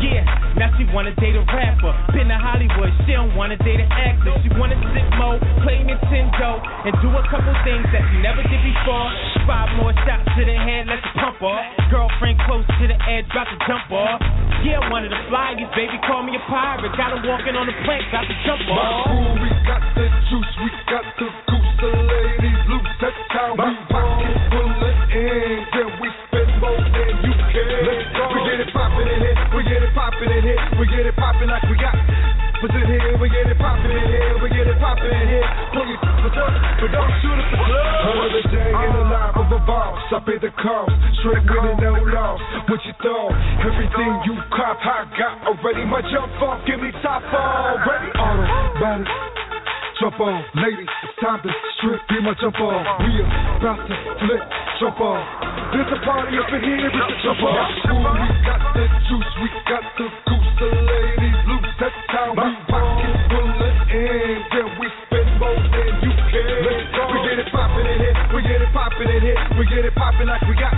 Yeah, now she wanna date a rapper. Been to Hollywood, she don't wanna date an actor. She wanna sit mo, play Nintendo, and do a couple things that she never did before. Five more shots to the head, let's pump off. Girlfriend close to the edge, about to jump off. Yeah, one of the flyers, baby, call me a pirate. Got her walking on the plank, about to jump My off. we got the juice, we got the goose, the ladies loose. That's how we pocket full of ends, and we spend more than you can. We get it poppin' in here, we get it poppin' in here, we get it poppin' like we got. What's in here? We get it poppin' in here, we get it poppin' in here. But don't shoot us the club. Another day in the life of a boss. I pay the cost, straight with it, no loss. What you thought? Everything you cop, I got already. My jump off, give me top off. already. Automatic. Jump off, ladies, it's time to strip, be my jump off. We about to flip, jump off. There's a party up in here, we can jump on. Ooh, we got the juice, we got the goose, the ladies loose. That's how we pocket full it poppin' like we got.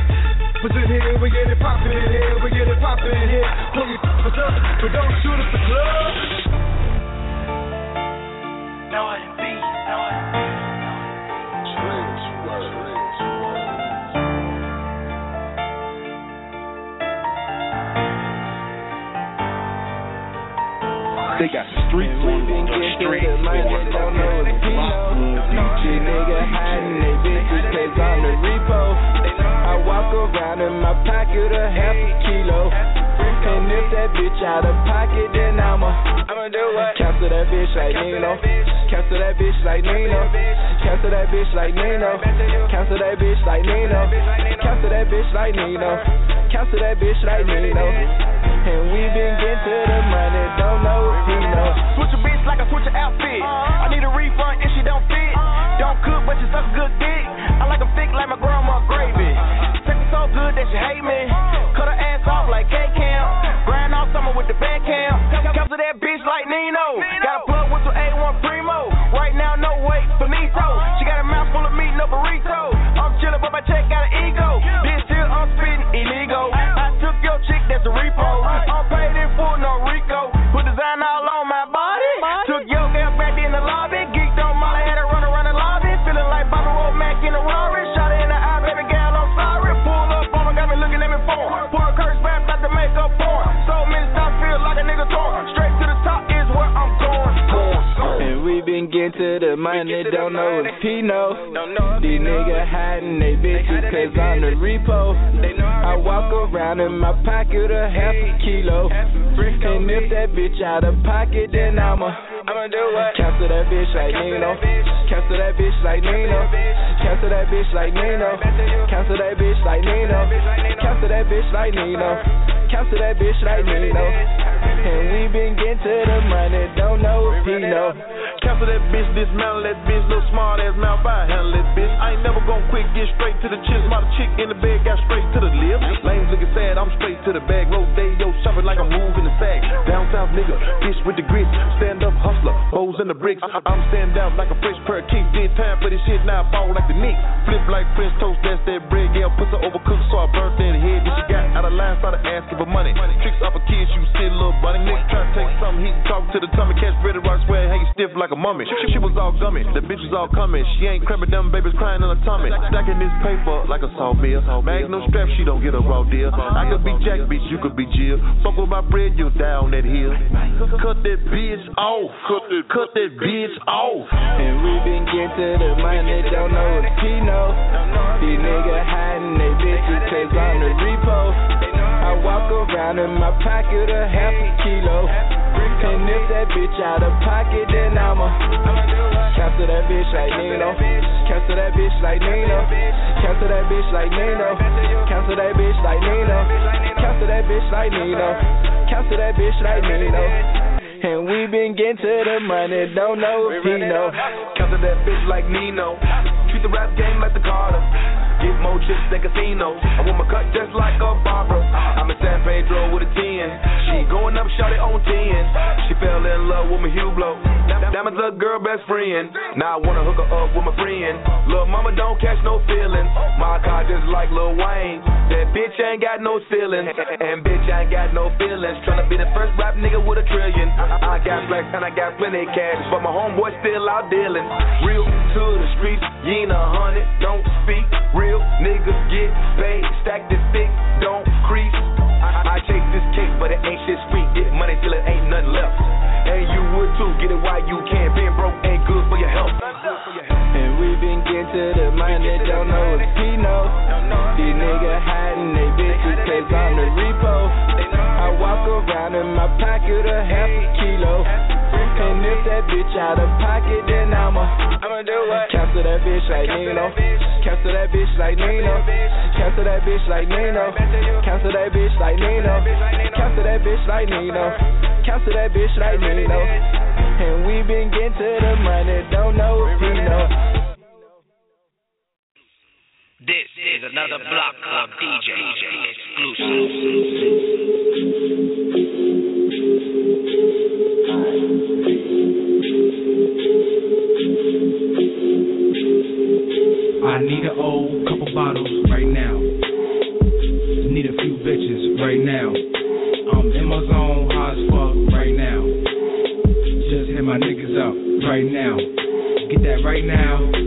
But in here, we get it poppin' in here, we get it poppin' in here. Pull your us up, but don't shoot up the club. Know what it be, know what it be. They got the streets on the streets. Don't know the DJ nigga hiding they bitches around in my pocket a half a kilo. And if that bitch out of pocket, then I'ma I'ma do what? Cancel that bitch like Nino. Cancel that bitch like Nino. Cancel that bitch like Nino. Cancel that bitch like Nino. Cancel that bitch like Nino. Cancel that bitch like Nino. And we been getting to the money, don't know if he know. Switch a bitch like I switch an outfit. Uh-huh. I need a refund if she don't fit. Uh-huh. Don't cook, but she suck a good dick. I like 'em thick like my grandma gravy. So good that she hate me. Cut her ass off like K-Camp. Grind all summer with the band cam. Come to that bitch like Nino. Got a plug with some A1 Primo. Right now, no wait for Nito. She got a mouth full of meat, no burrito. I'm chillin', but my check got an ego. Bitch, still I'm spittin' illegal. We been getting to the money, don't know if he know. These niggas hiding they bitches cause I'm the repo. I walk around in my pocket a half a kilo. And if that bitch out of pocket, then I'ma I'ma do what? Cancel that bitch like Nino. Cancel that bitch like Nino. Cancel that bitch like Nino. Cancel that bitch like Nino. Cancel that bitch like Nino. Cancel that bitch like Nino. And we been getting to the money, don't know if he know. Cancel that bitch, dismantle that bitch, little smart ass mouth, I handle that bitch. I ain't never gon' quit, get straight to the chips. My chick in the bed got straight to the lips. Lanes looking sad, I'm straight to the bag. Day, shopping like I'm moving the sag. Down south nigga, bitch with the grits. Stand up hustler, hoes in the bricks. I'm stand out like a fresh pair of kicks. Did time for this shit, now I fall like the Knicks. Flip like French toast, that's that bread. Yeah, pussy overcooked, so I burnt in the head. Then she got out of line, started asking for money. Tricks off a kid, you silly little bunny. Nigga try to take something, he talk to the tummy. Catch ready rock, swear, hang stiff like a mummy. She, she was all gummy, the bitch was all coming. She ain't cramping them babies crying in her tummy. Stacking this paper like a meal. Magnum strap, she don't get a raw deal. I could be Jack, bitch, you could be Jill. Fuck with my bread, you down that hill. Cut that bitch off. Cut that, cut that bitch off. And we been getting to the money, don't know if he know. These niggas hiding they bitches cause I'm the repo. I walk around in my pocket a half a kilo. And if that bitch out of pocket, then I'ma cancel that bitch like Nino. Cancel that bitch like Nino. Cancel that bitch like Nino. Cancel that bitch like Nino. Cancel that bitch like Nino. Cancel that bitch like Nino. And we been getting to the money, don't know if he know. Cancel that bitch like Nino. Treat the rap game like the Carter. Get more chicks than casino. I want my cut just like a Barbara. I'm in San Pedro with a 10. She going up, shot it on 10. She fell in love with my Hublot. Diamonds a girl best friend. Now I wanna hook her up with my friend. Lil' mama don't catch no feelings. My car just like Lil Wayne. That bitch ain't got no ceilings. And bitch ain't got no feelings. Tryna be the first rap nigga with a trillion. I got flex and I got plenty cash. But my homeboy still out dealing. Real to the streets. You ain't a hundred, don't speak. Real niggas get paid. Stack this thick, don't crease. I, I chase this cake, but it ain't shit sweet. Get money till it ain't nothing left. And you would too. Get it while you can. Being broke ain't good for your health. And we been getting to the money, don't know if he know. These niggas hiding they bitches cause I'm the repo. Walk around in my pocket a half a kilo. And if that bitch out of pocket, then I'ma I'ma do what? Cancel that bitch like Nino. Cancel that bitch like Nino. Cancel that bitch like Nino. Cancel that bitch like Nino. Cancel that bitch like Nino. Cancel that bitch like Nino. And we been getting to the money, don't know if he know. This is another Block Club DJ exclusive. I need an old couple bottles right now. Need a few bitches right now. I'm in my zone, high as fuck right now. Just hit my niggas up right now. Get that right now.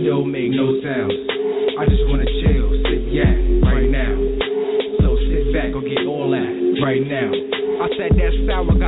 Potato make no sounds. I just wanna chill, sit yeah right now. So sit back or get all that right now. I said that sour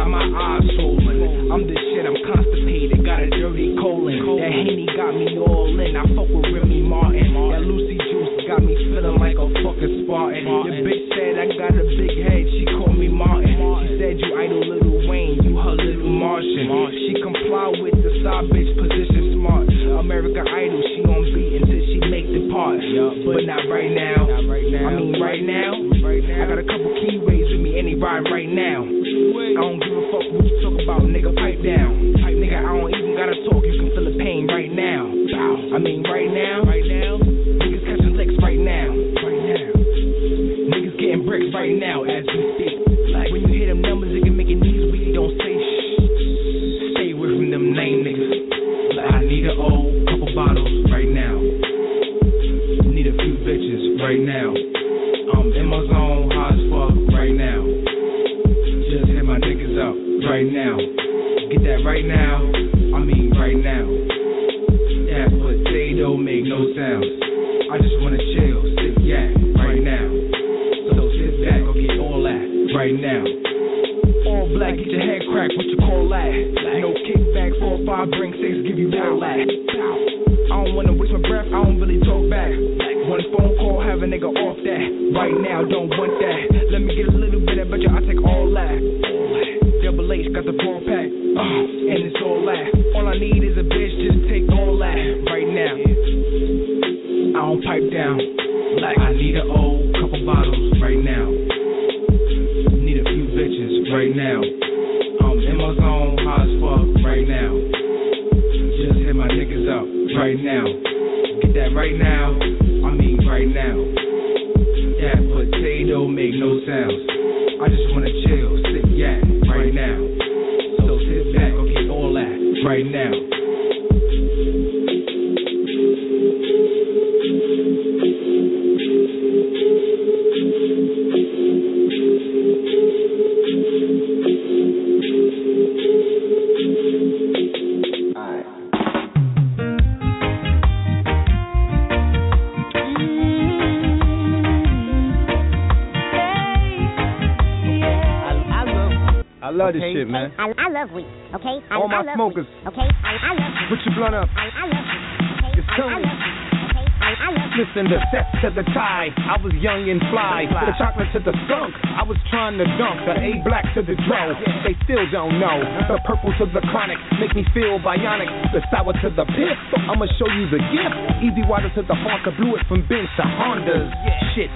I'ma show you the gift. Easy water to the Honka. Blew it from Benz to Hondas. Yeah. Shit.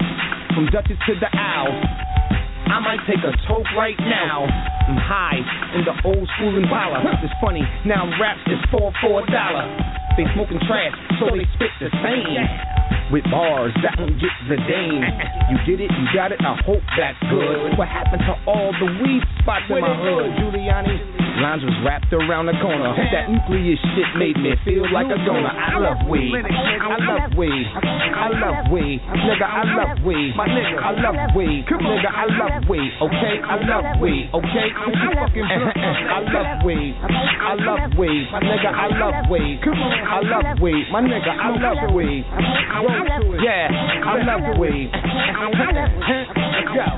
From Dutchess to the Owl. I might take a toke right now. I'm high in the old school Impala. It's funny, now raps is four for a dollar. They smoking trash, so they spit the same. With bars that won't get the dame. You get it, you got it, I hope that's good. What happened to all the weed spots in my hood? Giuliani, lines was wrapped around the corner. That nuclear shit made me feel like a donor. I love weed. I love weed. I love weed. Nigga, I love weed. My nigga, I love weed. Nigga, I love weed. Okay, I love weed. Okay, I'm too fucking I love weed. I love weed. My nigga, I love weed. I love weed. My nigga, I love weed. Yeah, I love weed.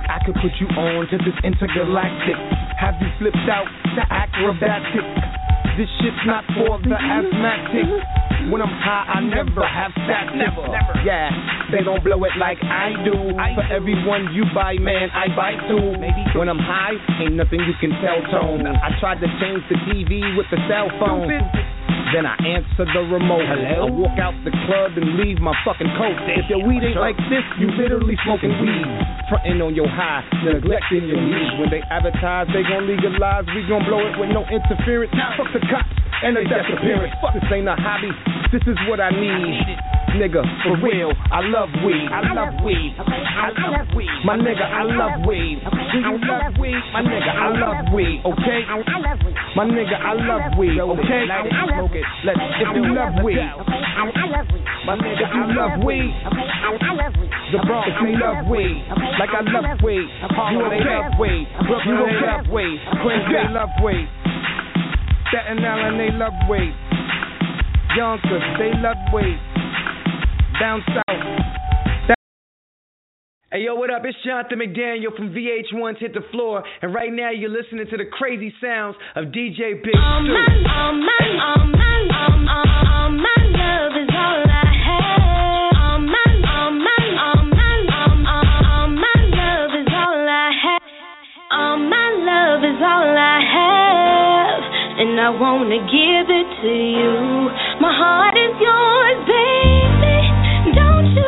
I could put you on to this intergalactic. Have you flipped out the acrobatic? This shit's not for the asthmatic. When I'm high, I never have stats. Never. Yeah, they don't blow it like I do. I For everyone you buy, man, I buy too. When I'm high, ain't nothing you can tell tone. I tried to change the TV with the cell phone. Then I answer the remote. I walk out the club and leave my fucking coat. If your weed ain't like this, you literally smoking weed. Frontin' on your high, neglecting your needs. When they advertise they gon' legalize, we gon' blow it with no interference. Fuck the cops and the death appearance. Fuck this ain't a hobby. This is what I need. Nigga, for real, I love weed. I love weed. I love weed. My nigga, I love weed. Do you love weed? My nigga, I love weed, okay? My nigga, I love weed, okay? It. Let's, if you love weed. I My nigga, if you love weed. I love weed. The Bronx, you love weed. Like I love weed. You okay? love weed. Brooklyn, they love weed. Queens, they love weed. Staten Island, they love weed. Yonkers, they love weed. Down south. Hey yo, what up? It's Jonathan McDaniel from VH1's Hit the Floor, and right now you're listening to the crazy sounds of DJ Big All my, all my, all my, all my, all my love is all I have. All my, all my, all my, all my, all my love is all I have. All my love is all I have, and I wanna give it to you. My heart is yours, baby. Don't you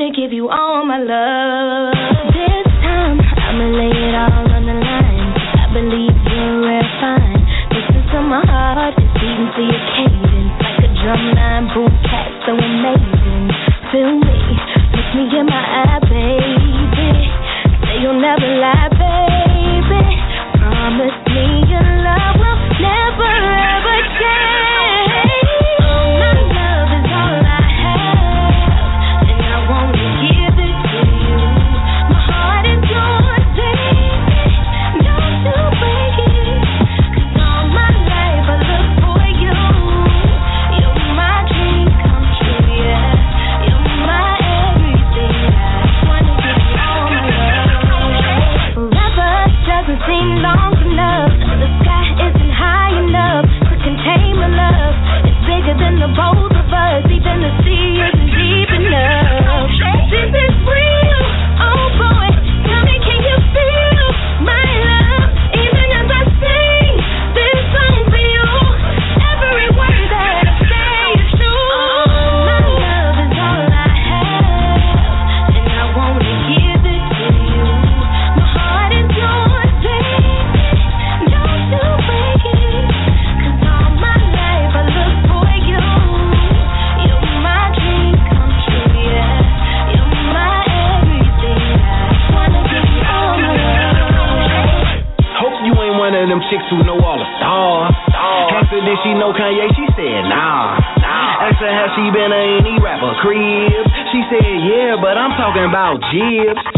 I wanna give you all my love. This time I'ma lay it all on the line. I believe you're rare fine. Listen to my heart, it's beating to your cadence like a drumline boom cat, so amazing. Feel me, look me in my eye, baby. Say you'll never lie, baby. Promise me your love will never ever change. Than the both talking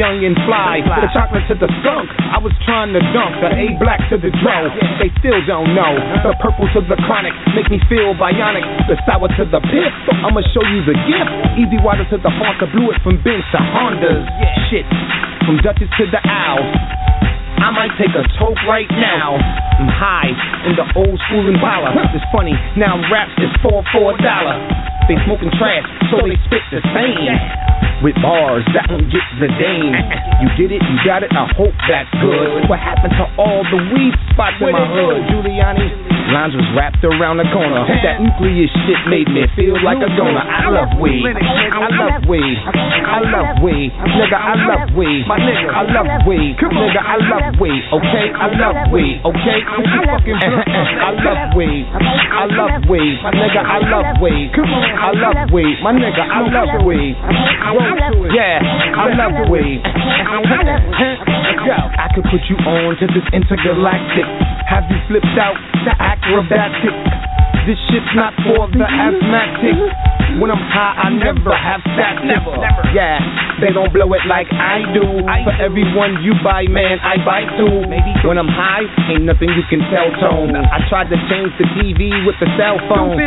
young and fly. The chocolate to the skunk, I was trying to dunk the A black to the dro. They still don't know. The purple to the chronic, make me feel bionic. The sour to the piff, I'ma show you the gift. Easy water to the honker, blew it from Benz to Hondas. Shit, from Dutchess to the owl. I might take a toke right now. I'm high in the old school Impala. It's funny, now raps is four for a dollar. They smoking trash, so they spit the same with bars that won't get the dame. You get it, you got it, I hope that's good. What happened to all the weed spots in my hood? Giuliani Lines was wrapped around the corner. That nuclear shit made me feel like a donor. I love weed. I love weed. I love weed. Nigga, I love weed. My nigga, I love weed. Nigga, I love weed. Okay, I love weed. Okay, I'm fucking I love weed. I love weed. My nigga, I love weed. Come on, I love weed. My nigga, I love weed. Yeah, I love weed. I could put you on to this intergalactic. Have you flipped out to act acrobatic. This shit's not for the asthmatic. When I'm high, I never have that Never, never. Yeah, they don't blow it like I do. I For everyone you buy, man, I buy too. When I'm high, ain't nothing you can tell tone. I tried to change the TV with the cell phone.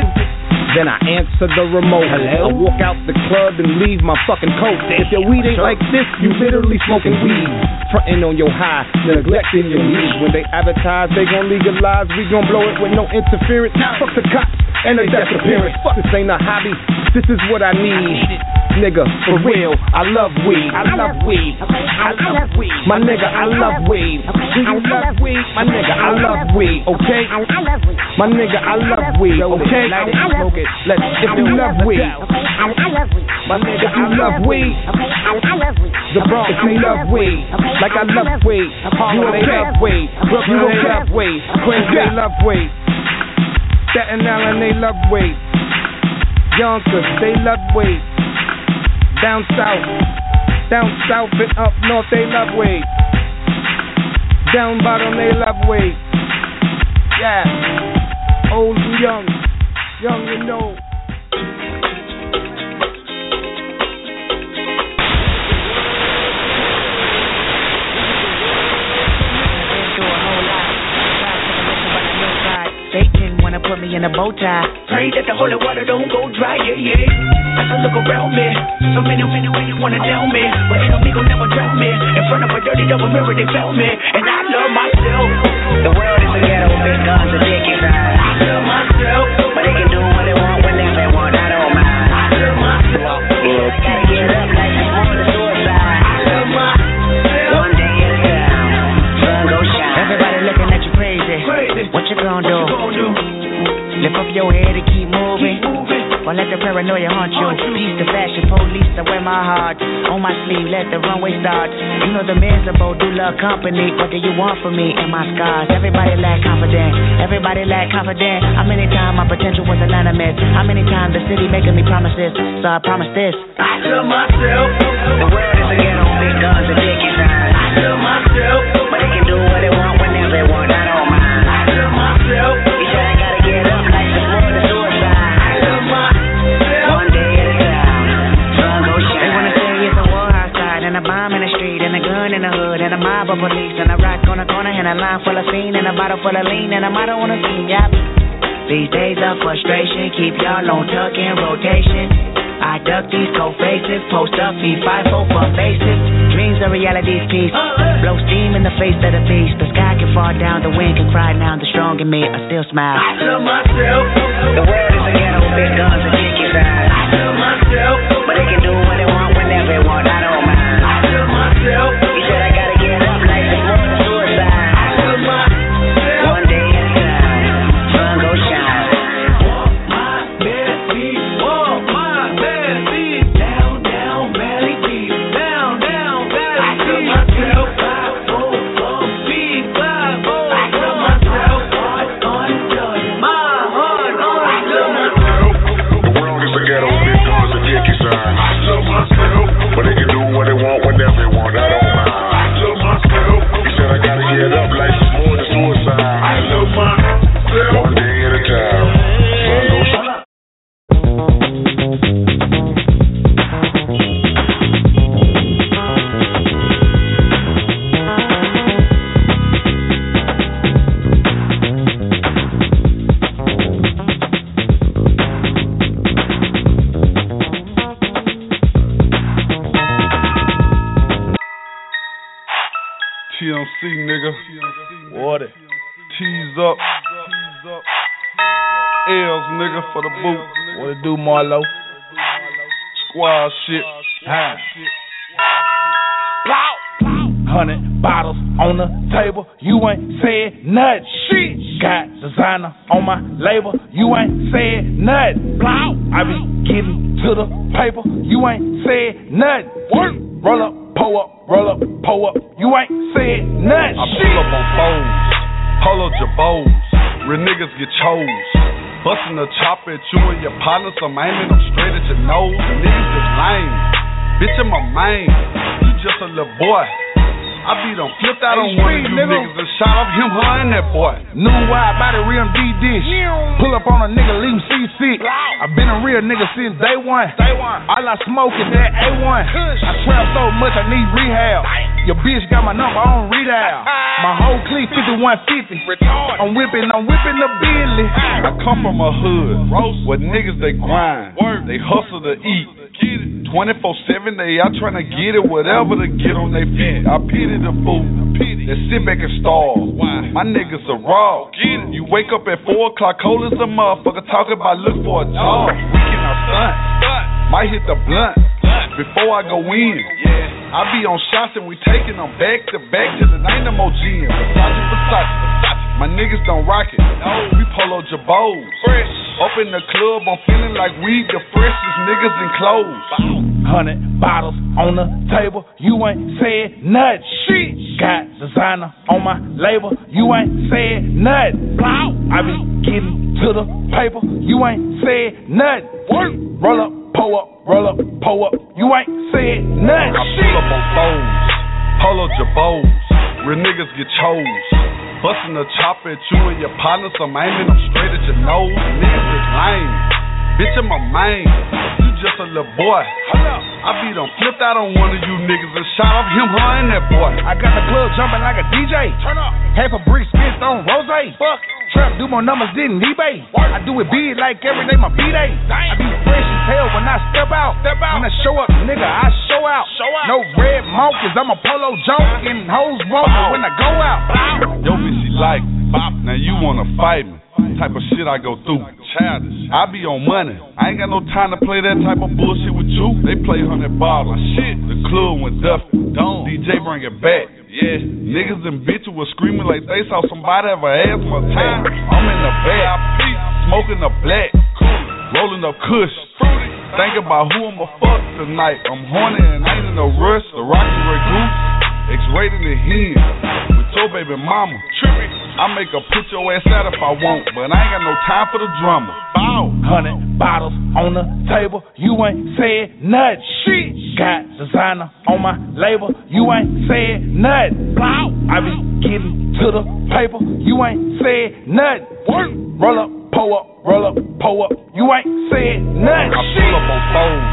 Then I answer the remote. I walk out the club and leave my fucking coat. If your weed ain't like this, you literally smoking weed. Frontin' on your high, neglecting your needs. When they advertise, they gon' legalize. We gon' blow it with no interference. Fuck the cops and their disappearance. Fuck this ain't a hobby. This is what I need. Nigga, for real, I love weed. I love weed. I love weed. My nigga, I love weed. Do you love weed? My nigga, I love weed, okay? My nigga, I love weed, okay? Smoke it. Let if you love weed. My nigga, you love weed. The Bronx, they love weed. Like I love weed. Harlem, they love weed. Brooklyn, they love weed. Queens, they love weed. Staten Island, they love weed. Yonkers, they love weed. Down south, down south and up north, they love weed. Down bottom, they love weed. Yeah, old and young, young and old. Satan put me in a bow tie. Pray that the holy water don't go dry, yeah, yeah. As I look around me, so many, many ways you wanna down me. But enemy gon' never drown me. In front of a dirty double mirror, they found me. And I love myself. The world is a ghetto, big guns and dick inside. I love myself. But they can do what they want whenever they want, I don't mind. I love myself. Gotta get up like it's one to suicide. I love myself. One day at a time, sun go shine. Everybody looking at you crazy. What you gonna do? Lift up your head and keep moving. Or let the paranoia haunt you. Peace the fashion police, I wear my heart on my sleeve. Let the runway start. You know the miserable do love company. What do you want from me and my scars? Everybody lack confidence. Everybody lack confidence. How many times my potential was a line of? How many times the city making me promises? So I promise this. I love myself. The world is a ghetto, big guns and dick. I love myself. In the hood and a mob of police and a rock on a corner and a line full of fiend and a bottle full of lean and a motto on the scene. Yep. These days of frustration keep y'all on tuck in rotation. I duck these cold faces, post up, feed five for faces. Dreams are reality's peace. Blow steam in the face of the beast. The sky can fall down, the wind can cry now. The strong in me, I still smile. I love myself. The world is a ghetto, big guns and dick inside. I love myself. But they can do what they want whenever they want, I don't mind. I love myself. I'm aiming them straight at your nose. Niggas is lame, bitch, I'm a man. You just a little boy. I be done flipped out on one of you niggas and shot off him, her, and that boy. New wide body rim D dish. Pull up on a nigga, leave him C6. I been a real nigga since day one. Day one. All I smoke is that A1. I trap so much I need rehab. Your bitch got my number on read out. My whole clique 5150. I'm whipping, I'm whipping the Billy. I come from a hood where niggas they grind, they hustle to eat. 24 7 they out trying to get it, whatever to get on their feet. I pity the fool that sit back and starve. My niggas are raw. You wake up at 4 o'clock, cold as a motherfucker, talking about look for a job. We cannot stunt. Might hit the blunt before I go in. I be on shots and we taking them back to back to the Dynamo gym. Versace, Versace. My niggas don't rock it. No. We polo jabos. Fresh. Up in the club, I'm feeling like we the freshest niggas in clothes. Hundred bottles on the table, you ain't said nothing. Shit. Got designer on my label, you ain't said nothing. I be getting to the paper, you ain't said nothing. Roll up, pull up, roll up, pull up, you ain't said nothing. I pull up on phones, polo jabos, real niggas get chose. Bustin' a chopper at you and your partners, I'm aiming them straight at your nose. Niggas is lame. Bitch, I'm a man. You just a little boy. I be done flipped out on one of you niggas and shot off him, her, and that boy. I got the club jumping like a DJ. Turn up. Half a brick spit on rose. Fuck. Trap do more numbers than eBay. I do it big like every day my B day. I be fresh as hell when I step out. Step out. When I show up, nigga, I show out. Show out. No red monkeys, I'm a polo joke and hoes want me when I go out. Yo, bitch, she like me. Now you wanna fight me. Type of shit I go through. Childish. I be on money. I ain't got no time to play that type of bullshit with you. They play hundred bottles. Shit. The club went Duffy. Don't. DJ bring it back. Yeah. Niggas and bitches was screaming like they saw somebody have an asthma attack. I'm in the back. Smoking the black. Rolling up kush. Think about who I'ma fuck tonight. I'm horny and ain't in no rush. The Rocky Ray Goose. X-rated the hen. With your baby mama. I make her put your ass out if I want, but I ain't got no time for the drama. Bow. Hundred bottles on the table, you ain't said nothing. Shit. Got designer on my label, you ain't said nothing. Bow. I be getting to the paper, you ain't said nothing. Work. Roll up, pull up, roll up, pull up, you ain't said nothing. I pull up on foes,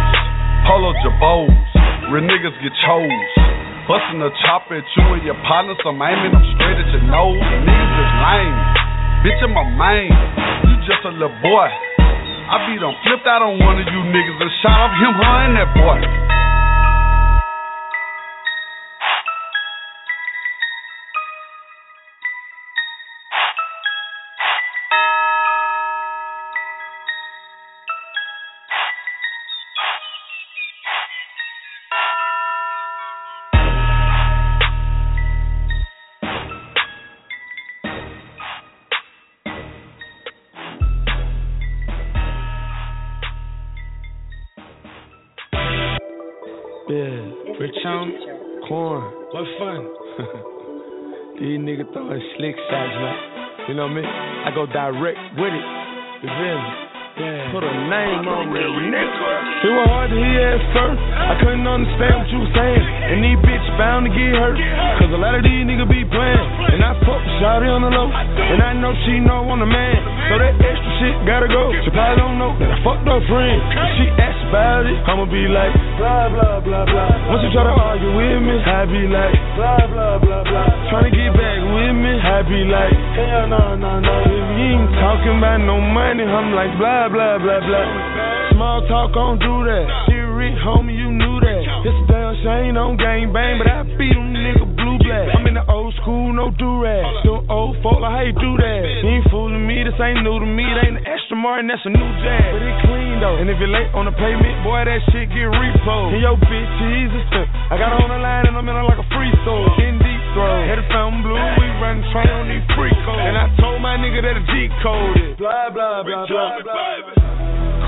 pull up polo jabos, real niggas get chose. Bustin' a chopper at you and your partner, partners, I'm straight at your nose. Niggas is lame. Bitch, in my man. You just a little boy. I be done flipped out on one of you niggas and shot off him, her, and that boy. You know what I mean? I go direct with it. You feel me? Yeah. Put a name on it, nigga. It was hard to hear at first. I couldn't understand what you was saying. And these bitch bound to get hurt. Cause a lot of these niggas be playing. And I fuck Shawty on the low. And I know she know I'm the man. So that extra shit gotta go. She probably don't know that I fucked her friend. She asks about it, I'ma be like, blah, blah, blah, blah. Once you try to argue with me, I be like, blah, blah, blah, blah. Trying to get back with me, I be like, hell no, no, no. If you ain't talking about no money, I'm like, blah, blah, blah, blah. Small talk, don't do that. Serious, homie, you knew that. It's a damn shame, don't gang bang, but I beat them nigga blue black. I'm in the old school, no do rag. Them old folk, how you do that? You ain't fooling me, this ain't new to me. It ain't Martin, that's a new jazz. But it clean though. And if you're late on the payment, boy, that shit get repo. And yo, bitch, Jesus. I got her on the line and I'm in her like a free throw. In deep throw. Head of Fontainebleau, we run train on these free codes. And I told my nigga that a G code it. Blah, blah, blah, blah, blah.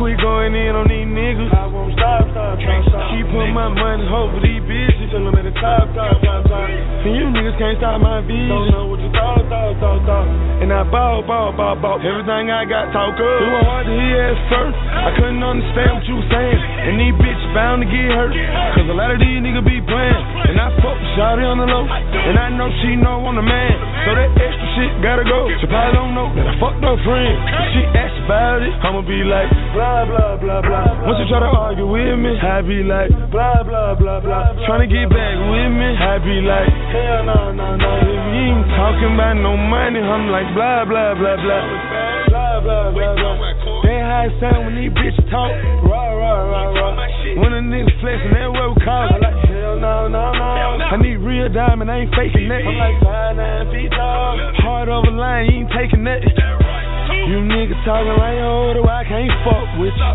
Quit going in on these niggas. I won't stop, stop, stop, stop. Keep putting my money over these bitches. Till I'm at the top, top, top, top. And you niggas can't stop my vision. Don't know what you thought, thought, thought, thought. And I ball, ball, ball, ball. Everything I got talk up. It was hard to hear at first. I couldn't understand what you was saying. And these bitches bound to get hurt. Cause a lot of these niggas be playing. And I fuck with Shawty on the low. And I know she know I'm the man. So that extra shit gotta go. She probably don't know that I fucked her friend. If she asks about it, about it, I'ma be like, blah, blah, blah, blah. blah. Once you try to argue with me, I be like, blah, blah, blah, blah. Tryna get back with me, I be like, hell no, no, no. If you ain't talking about no money, I'm like, blah, blah, blah, blah. Blah, blah, blah, blah. That it sound when these bitches talk. Rah, rah, rah, rah. When a nigga flexing, that what we call it. Like, hell no, no, no. I need real diamond, I ain't faking that. I'm like five, nine feet tall. Hard over line, you ain't taking that. You niggas talking like oh, the I can't fuck with you.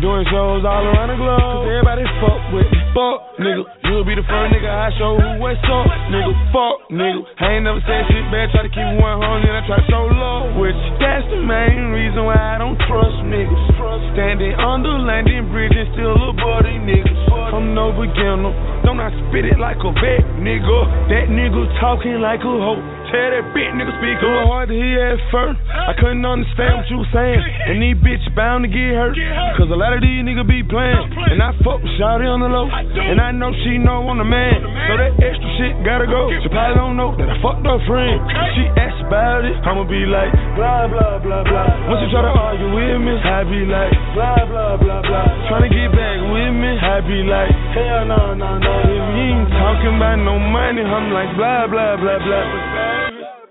Doing shows all around the globe, cause everybody fuck with me. Fuck, nigga. You'll be the first nigga I show who what's up, nigga. Fuck, nigga. I ain't never said shit bad, try to keep it 100 and I try to show love with you. That's the main reason why I don't trust niggas. Standing under landing bridges, still above these niggas. I'm no beginner. Don't I spit it like a vet, nigga. That nigga talking like a hoe. Tell that bitch nigga speak up. hard to hear at first. I couldn't understand what you was saying. And these bitch bound to get hurt. Cause a lot of these niggas be playing. And I fuck with Shawty on the low. And I know she know I'm the man. So that extra shit gotta go. She probably don't know that I fucked her friend. She asks about it. I'ma be like, blah, blah, blah, blah. Once you try to argue with me, I be like, blah, blah, blah, blah. Tryna get back with me, I be like, hell no, no, no. If you ain't talking about no money, I'm like, blah, blah, blah, blah.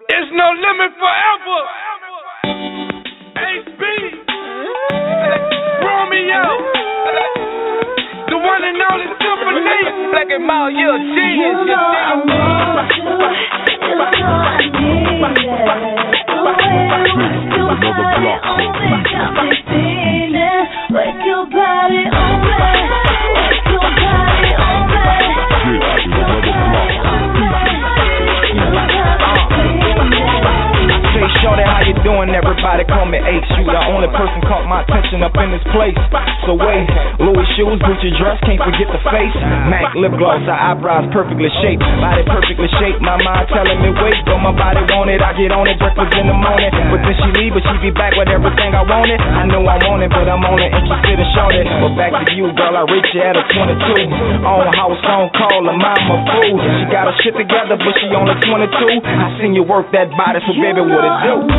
It's no limit forever. HB. Romeo. The one and only. Black and Mild, you're a genius. You know I want you. You know I need it. Got me feeling. Your body me. Work your body me. Say, Shorty, how you doing? Everybody call me H. You the only person caught my attention up in this place. So wait, Louis shoes, Gucci dress, can't forget the face. Mac lip gloss, her eyebrows perfectly shaped, body perfectly shaped. My mind telling me wait, though my body want it, I get on it breakfast in the morning. But then she leave, but she be back with everything I wanted. I know I want it, but I'm only interested in shorty. But back to you, girl, I reach you at a 22. On house phone call, her mama fool. She got her shit together, but she only 22. I seen you work that body, so baby, what it do?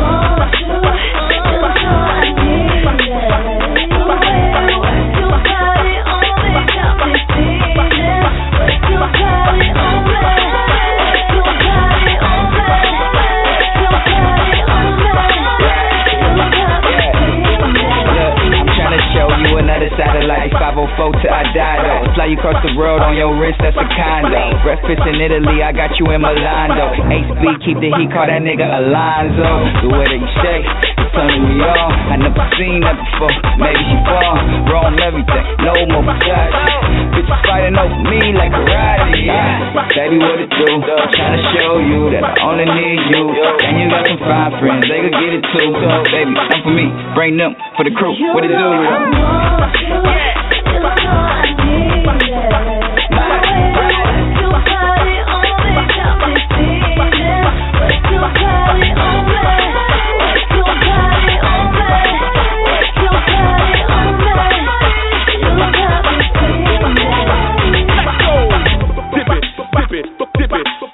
You another satellite. 504 till I die though. Fly you across the world on your wrist, that's a condo. Breakfast in Italy, I got you in Milano. HB, keep the heat, call that nigga Alonzo. The way that you shake, turning me on. I never seen that before. Maybe she fall, wrong everything, no more massage. Bitches fighting over me like karate. Yeah. Baby, what it do? Trying to show you that I only need you. And you got some fine friends, they could get it too. Baby, come for me, bring them for the crew. What it do? how it.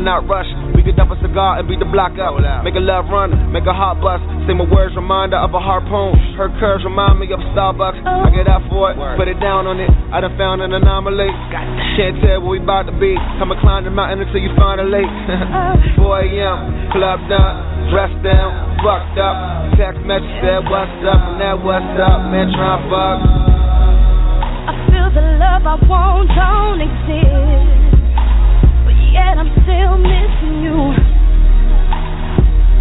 Would not rush. We could dump a cigar and beat the block up. Make a love run, make a heart bust. Say my words, reminder of a harpoon. Her curves remind me of Starbucks. I get out for it, put it down on it. I done found an anomaly. Can't tell where we about to be. Come and climb the mountain until you find a lake. 4 a.m., club done, dressed down, fucked up. Text message said, What's up? And that, What's up? Man, try and fuck. I feel the love I want don't exist, yet I'm still missing you.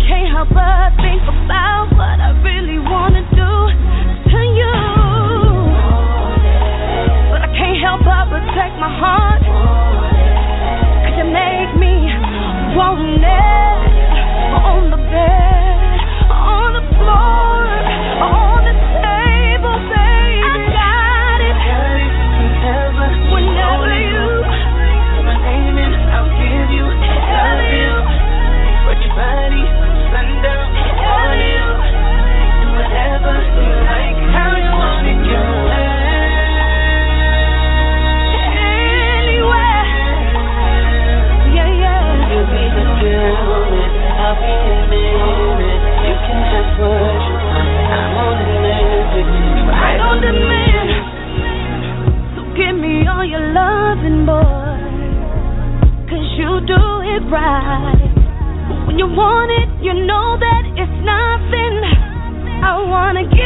Can't help but think about what I really wanna do to you, but I can't help but protect my heart. Cause you make me want it on the bed, you do it right. When you want it, you know that it's nothing. I wanna give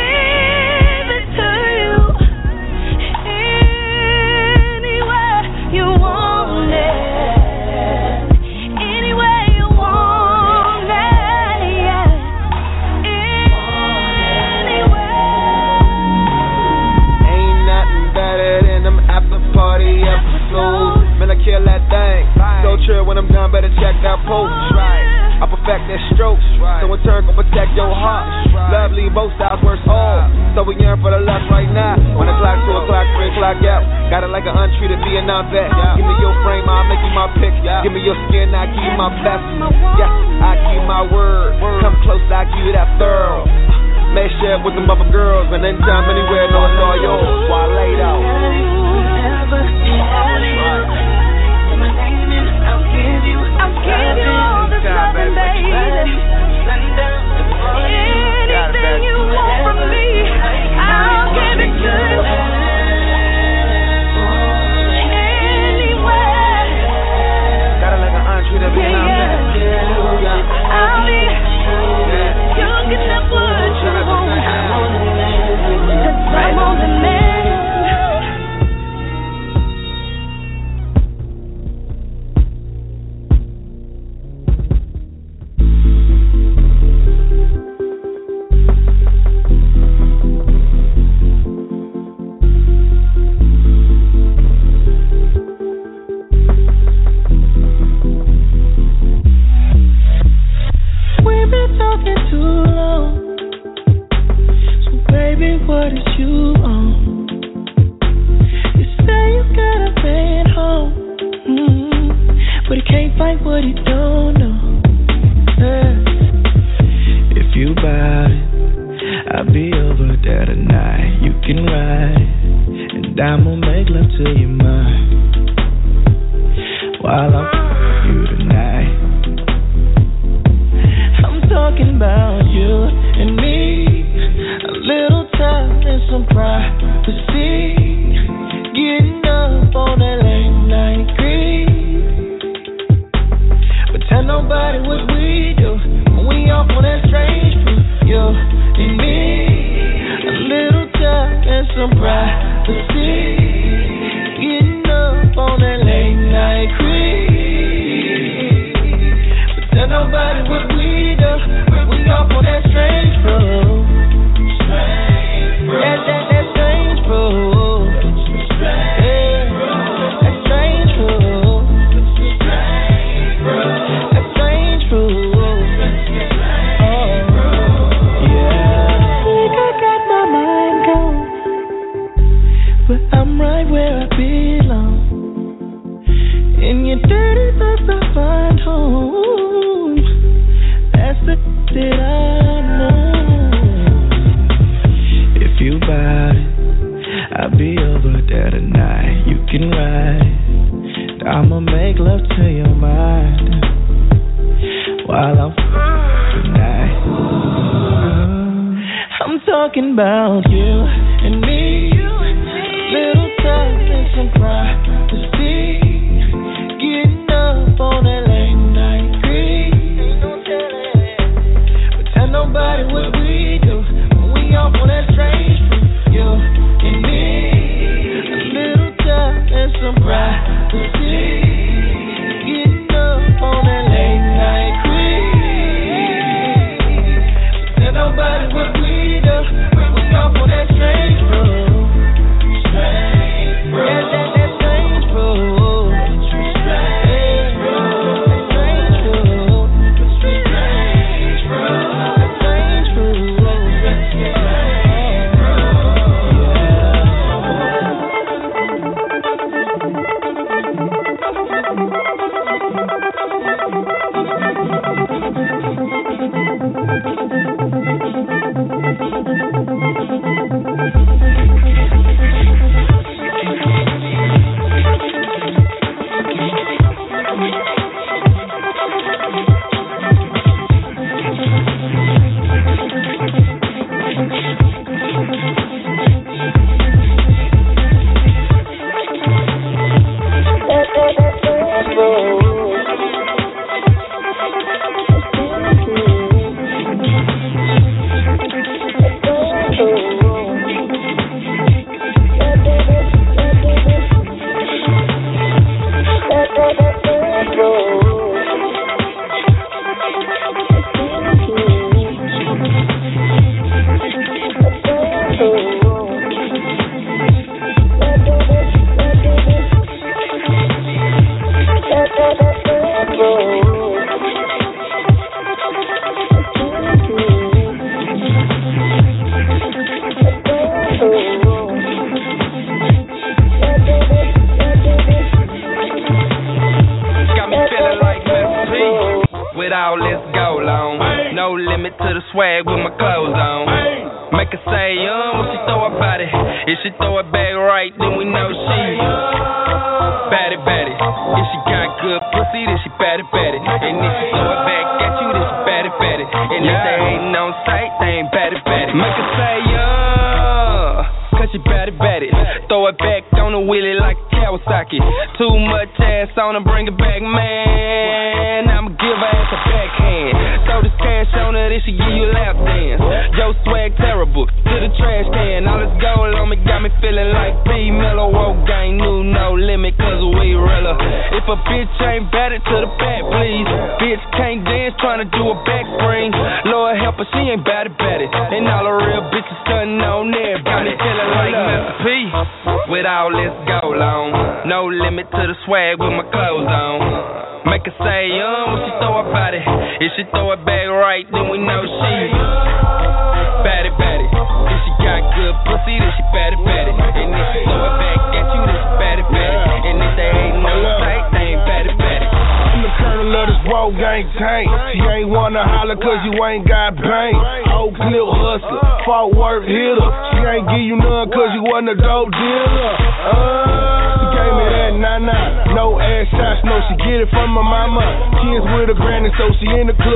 better check that post. I perfect that stroke. So in turn, gon' protect your heart. Love leave both sides worse off. So we yearn for the lust right now. One o'clock, two o'clock, three o'clock out. Got it like an untreated Vietnam vet. Give me your frame, I'll make you my pick. Give me your skin, I give you my best. Yes, I keep my word. Come close, I give you that thorough. May share with them other girls, and anytime, anywhere, know it's all yours. While laid out. I'm on demand. We've I'ma make love to your mind. While I'm nobody what we do we off on that strange food. You and me. A little time and some privacy.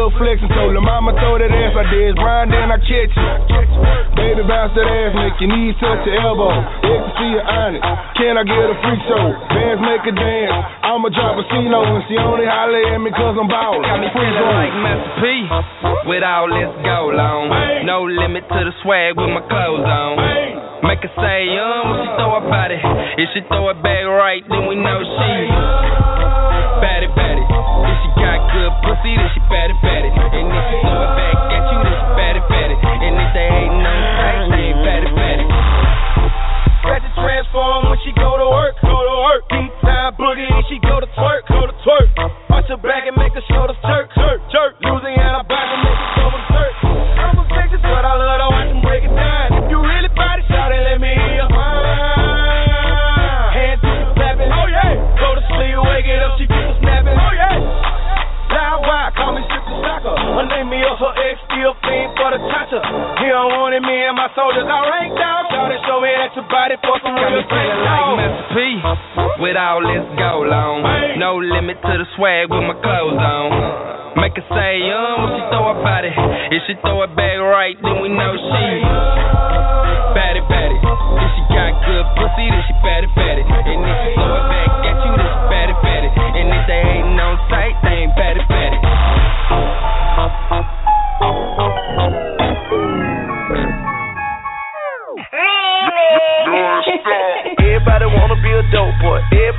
no flexing. Told her mama throw that ass. I did grind then I catch it. Baby bounce that ass, make your knees touch your elbow. see your honest. Can I get a free show? Bands make a dance. I'ma drop a casino and she only holler at me cause I'm ballin'. Got me feeling like Master P with all this gold on. No limit to the swag with my clothes on. Make her say, um, when she throw her body. If she throw it back right, then we know she batty, um. batty. If she got good pussy, then she batty, batty. Her back and make the jerk, jerk, jerk. Louisiana back and make show them jerk. I'm a bitch, but I love to watch them break it down. If you really body shout it, let me hear you. Hands to the clapping, oh yeah. Go to sleep, wake it up, she keep snapping, oh yeah. Now why call me Sister Soccer? Her name me up, her ex still fiend for the cha-cha. He don't want it, me and my soldiers I rank down. Shout it, show me that your body for some real thing. like Master P No limit to the swag with my clothes on. Make her say, um, when she throw her body. If she throw it back right, then we know she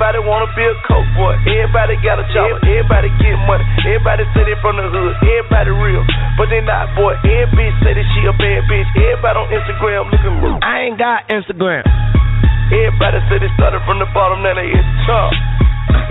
Everybody wanna be a coke boy. Everybody got a job. Everybody get money. Everybody say they from the hood. Everybody real, but they not boy. Every bitch say that she a bad bitch. Everybody on Instagram looking real. I ain't got Instagram. Everybody say they started from the bottom, now they hit the top.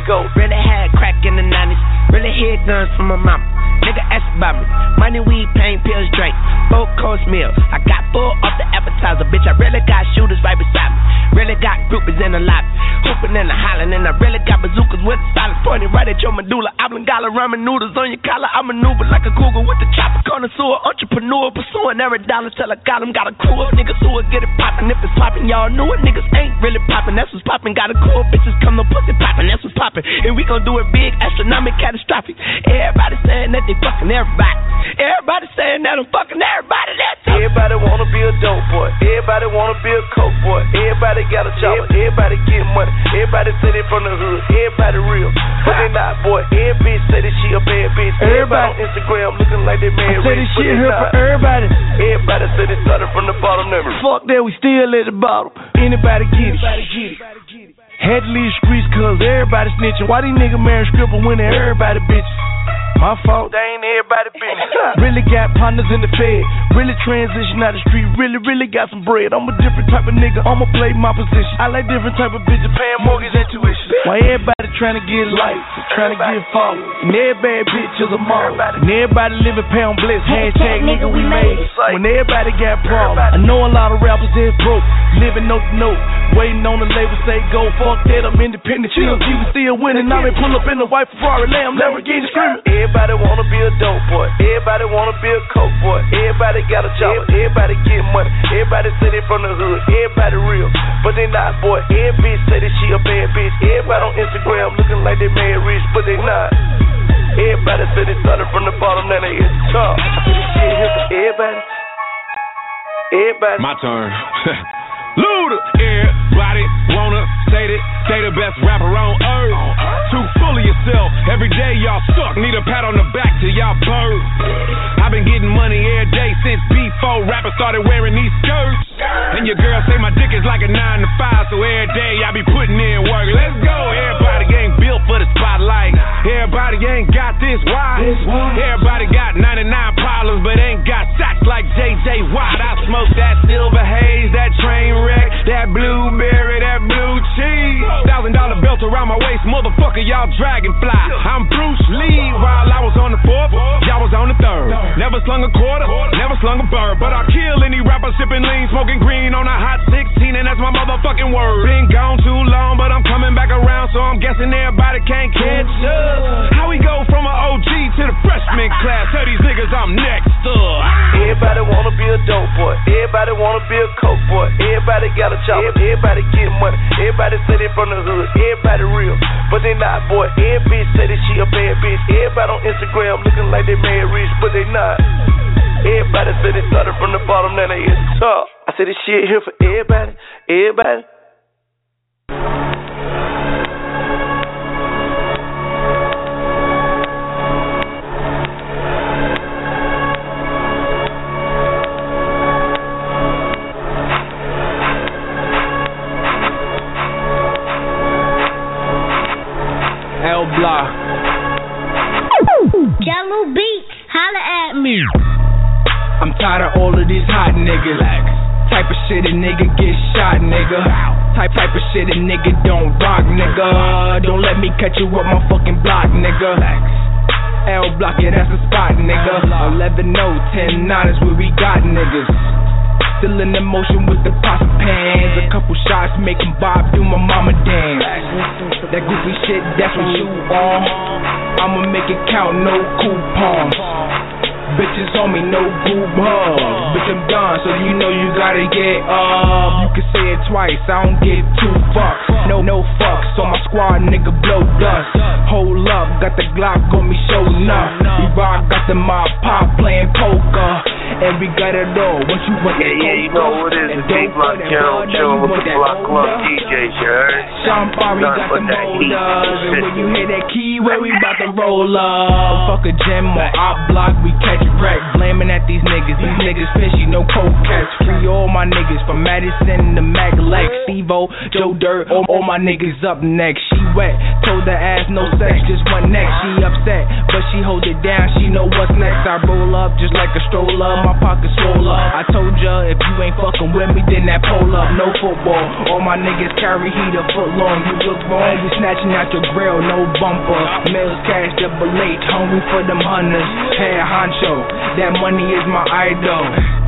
Go. Really had crack in the 90s. Really hid guns from my mama. Nigga ask about me. Money, weed, pain, pills, drink. Four course meal. I got full off the appetizer. Bitch, I really got shooters right beside me. Really got groupies in the lobby. Hooping and hollering. And I really got bazookas with the silence pointing right at your medulla. Oblongata ramen noodles on your collar. I maneuver like a cougar with the chopper. Connoisseur, entrepreneur. Pursuing every dollar till I got 'em. Got a of niggas who will get it poppin'. If it's poppin', y'all knew it. Niggas ain't really poppin'. That's what's poppin'. Got a of bitches come no pussy poppin'. That's what's poppin'. And we gon' do it big, astronomic, catastrophic. Everybody saying that they fucking everybody. Everybody saying that I'm fucking everybody. That's Everybody wanna be a dope boy. Everybody wanna be a coke boy. Everybody got a job. Everybody get money. Everybody say they from the hood. Everybody real, but they not boy. Every bitch say that she a bad bitch. Everybody on Instagram looking like they married. say this shit here for everybody. Everybody say they started from the bottom. Never. Fuck that, we still at the bottom. Anybody get it? Everybody get it. Had to leave the streets cause everybody snitching. Why these niggas marrying stripper when they everybody bitches? My fault. They ain't everybody business. Really got partners in the fed. Really transition out the street. Really, really got some bread. I'm a different type of nigga. I'ma play my position. I like different type of bitches. Paying mortgage and tuition. Why everybody trying to get life, trying to get followed. And every bad bitch is a model. And everybody living pound bliss. Hashtag nigga we made it. When everybody got problems. I know a lot of rappers that's broke. Living note to note. Waiting on the label say go. Fuck that, I'm independent. Chill, was still winning. I may pull up in the white Ferrari, Lamb, Lamborghini screaming. Everybody wanna be a dope boy. Everybody wanna be a coke boy. Everybody got a job. Everybody get money. Everybody say they from the hood. Everybody real, but they not boy. Every bitch say that she a bad bitch. Everybody on Instagram looking like they made rich, but they not. Everybody say they started from the bottom, now they hit the top. This shit here for everybody. Everybody. My turn. Luda, everybody wanna say that they the best rapper on earth. Too full of yourself. Every day y'all suck. Need a pat on the back till y'all bird. I've been getting money every day since before rappers started wearing these skirts. And your girl say my dick is like a nine to five, so every day I be putting in work. Let's go. Everybody ain't built for the spotlight. Everybody ain't got this why. Everybody got 99 problems, but ain't got like JJ Watt. I smoke that silver haze, that train wreck, that blueberry, belt around my waist, motherfucker, y'all dragonfly. I'm Bruce Lee while I was on the fourth, y'all was on the third. Never slung a quarter, never slung a bird, but I kill any rapper sipping lean, smoking green on a hot 16, and that's my motherfucking word. Been gone too long, but I'm coming back around, so I'm guessing everybody can't catch up. How we go from an OG to the freshman class? Tell these niggas I'm next up. Everybody wanna be a dope boy. Everybody wanna be a coke boy. Everybody got a job. Everybody get money. Everybody they from the hood. Everybody real, but they not boy. Every bitch say that she a bad bitch. Everybody on Instagram looking like they made rich, but they not. Everybody said they started from the bottom, now they hit the top. I said this shit here for everybody. Everybody. Me. I'm tired of all of these hot niggas. Type of shit a nigga get shot, nigga. type type of shit a nigga don't rock, nigga. Don't let me catch you up my fucking block, nigga. L block, yeah, that's the spot, nigga. 11 0, 10 9 is where we got niggas. Still in the motion with the pots and pans. A couple shots make 'em bob, do my mama dance. That goofy shit, that's what you on. I'ma make it count, no coupons. Bitches on me, no boob hugs. Bitch, I'm done, so you know you gotta get up. You can say it twice, I don't get two fucks. No, no fucks on my squad, nigga, blow dust. Hold up, got the Glock on me, show enough. We rock, got the mob pop playing poker. And we got it all. What you want? Yeah, yeah, you know what it is. It's D Block Channel, chilling with the Block Club DJs, you heard? Sean Barry Nothing got but the that heat. molders. And when you hear that key, where we about to roll up. Fuck a gym or op block, we catch wreck. Blaming at these niggas. These niggas fishy, no coke catch. Free all my niggas from Madison to Mac Lex. Stevo, Joe Dirt, all, all my niggas up next. She wet, told her ass no sex, just one next. She upset, but she hold it down, she know what's next. I roll up just like a stroller, my pockets swole up. I told ya, if you ain't fucking with me, then that pull up, no football. All my niggas carry heat a foot long. You look wrong, you snatching out your grill, no bumper. Mills Cassh double H, hungry for them hunters. Head honcho, that money is my idol.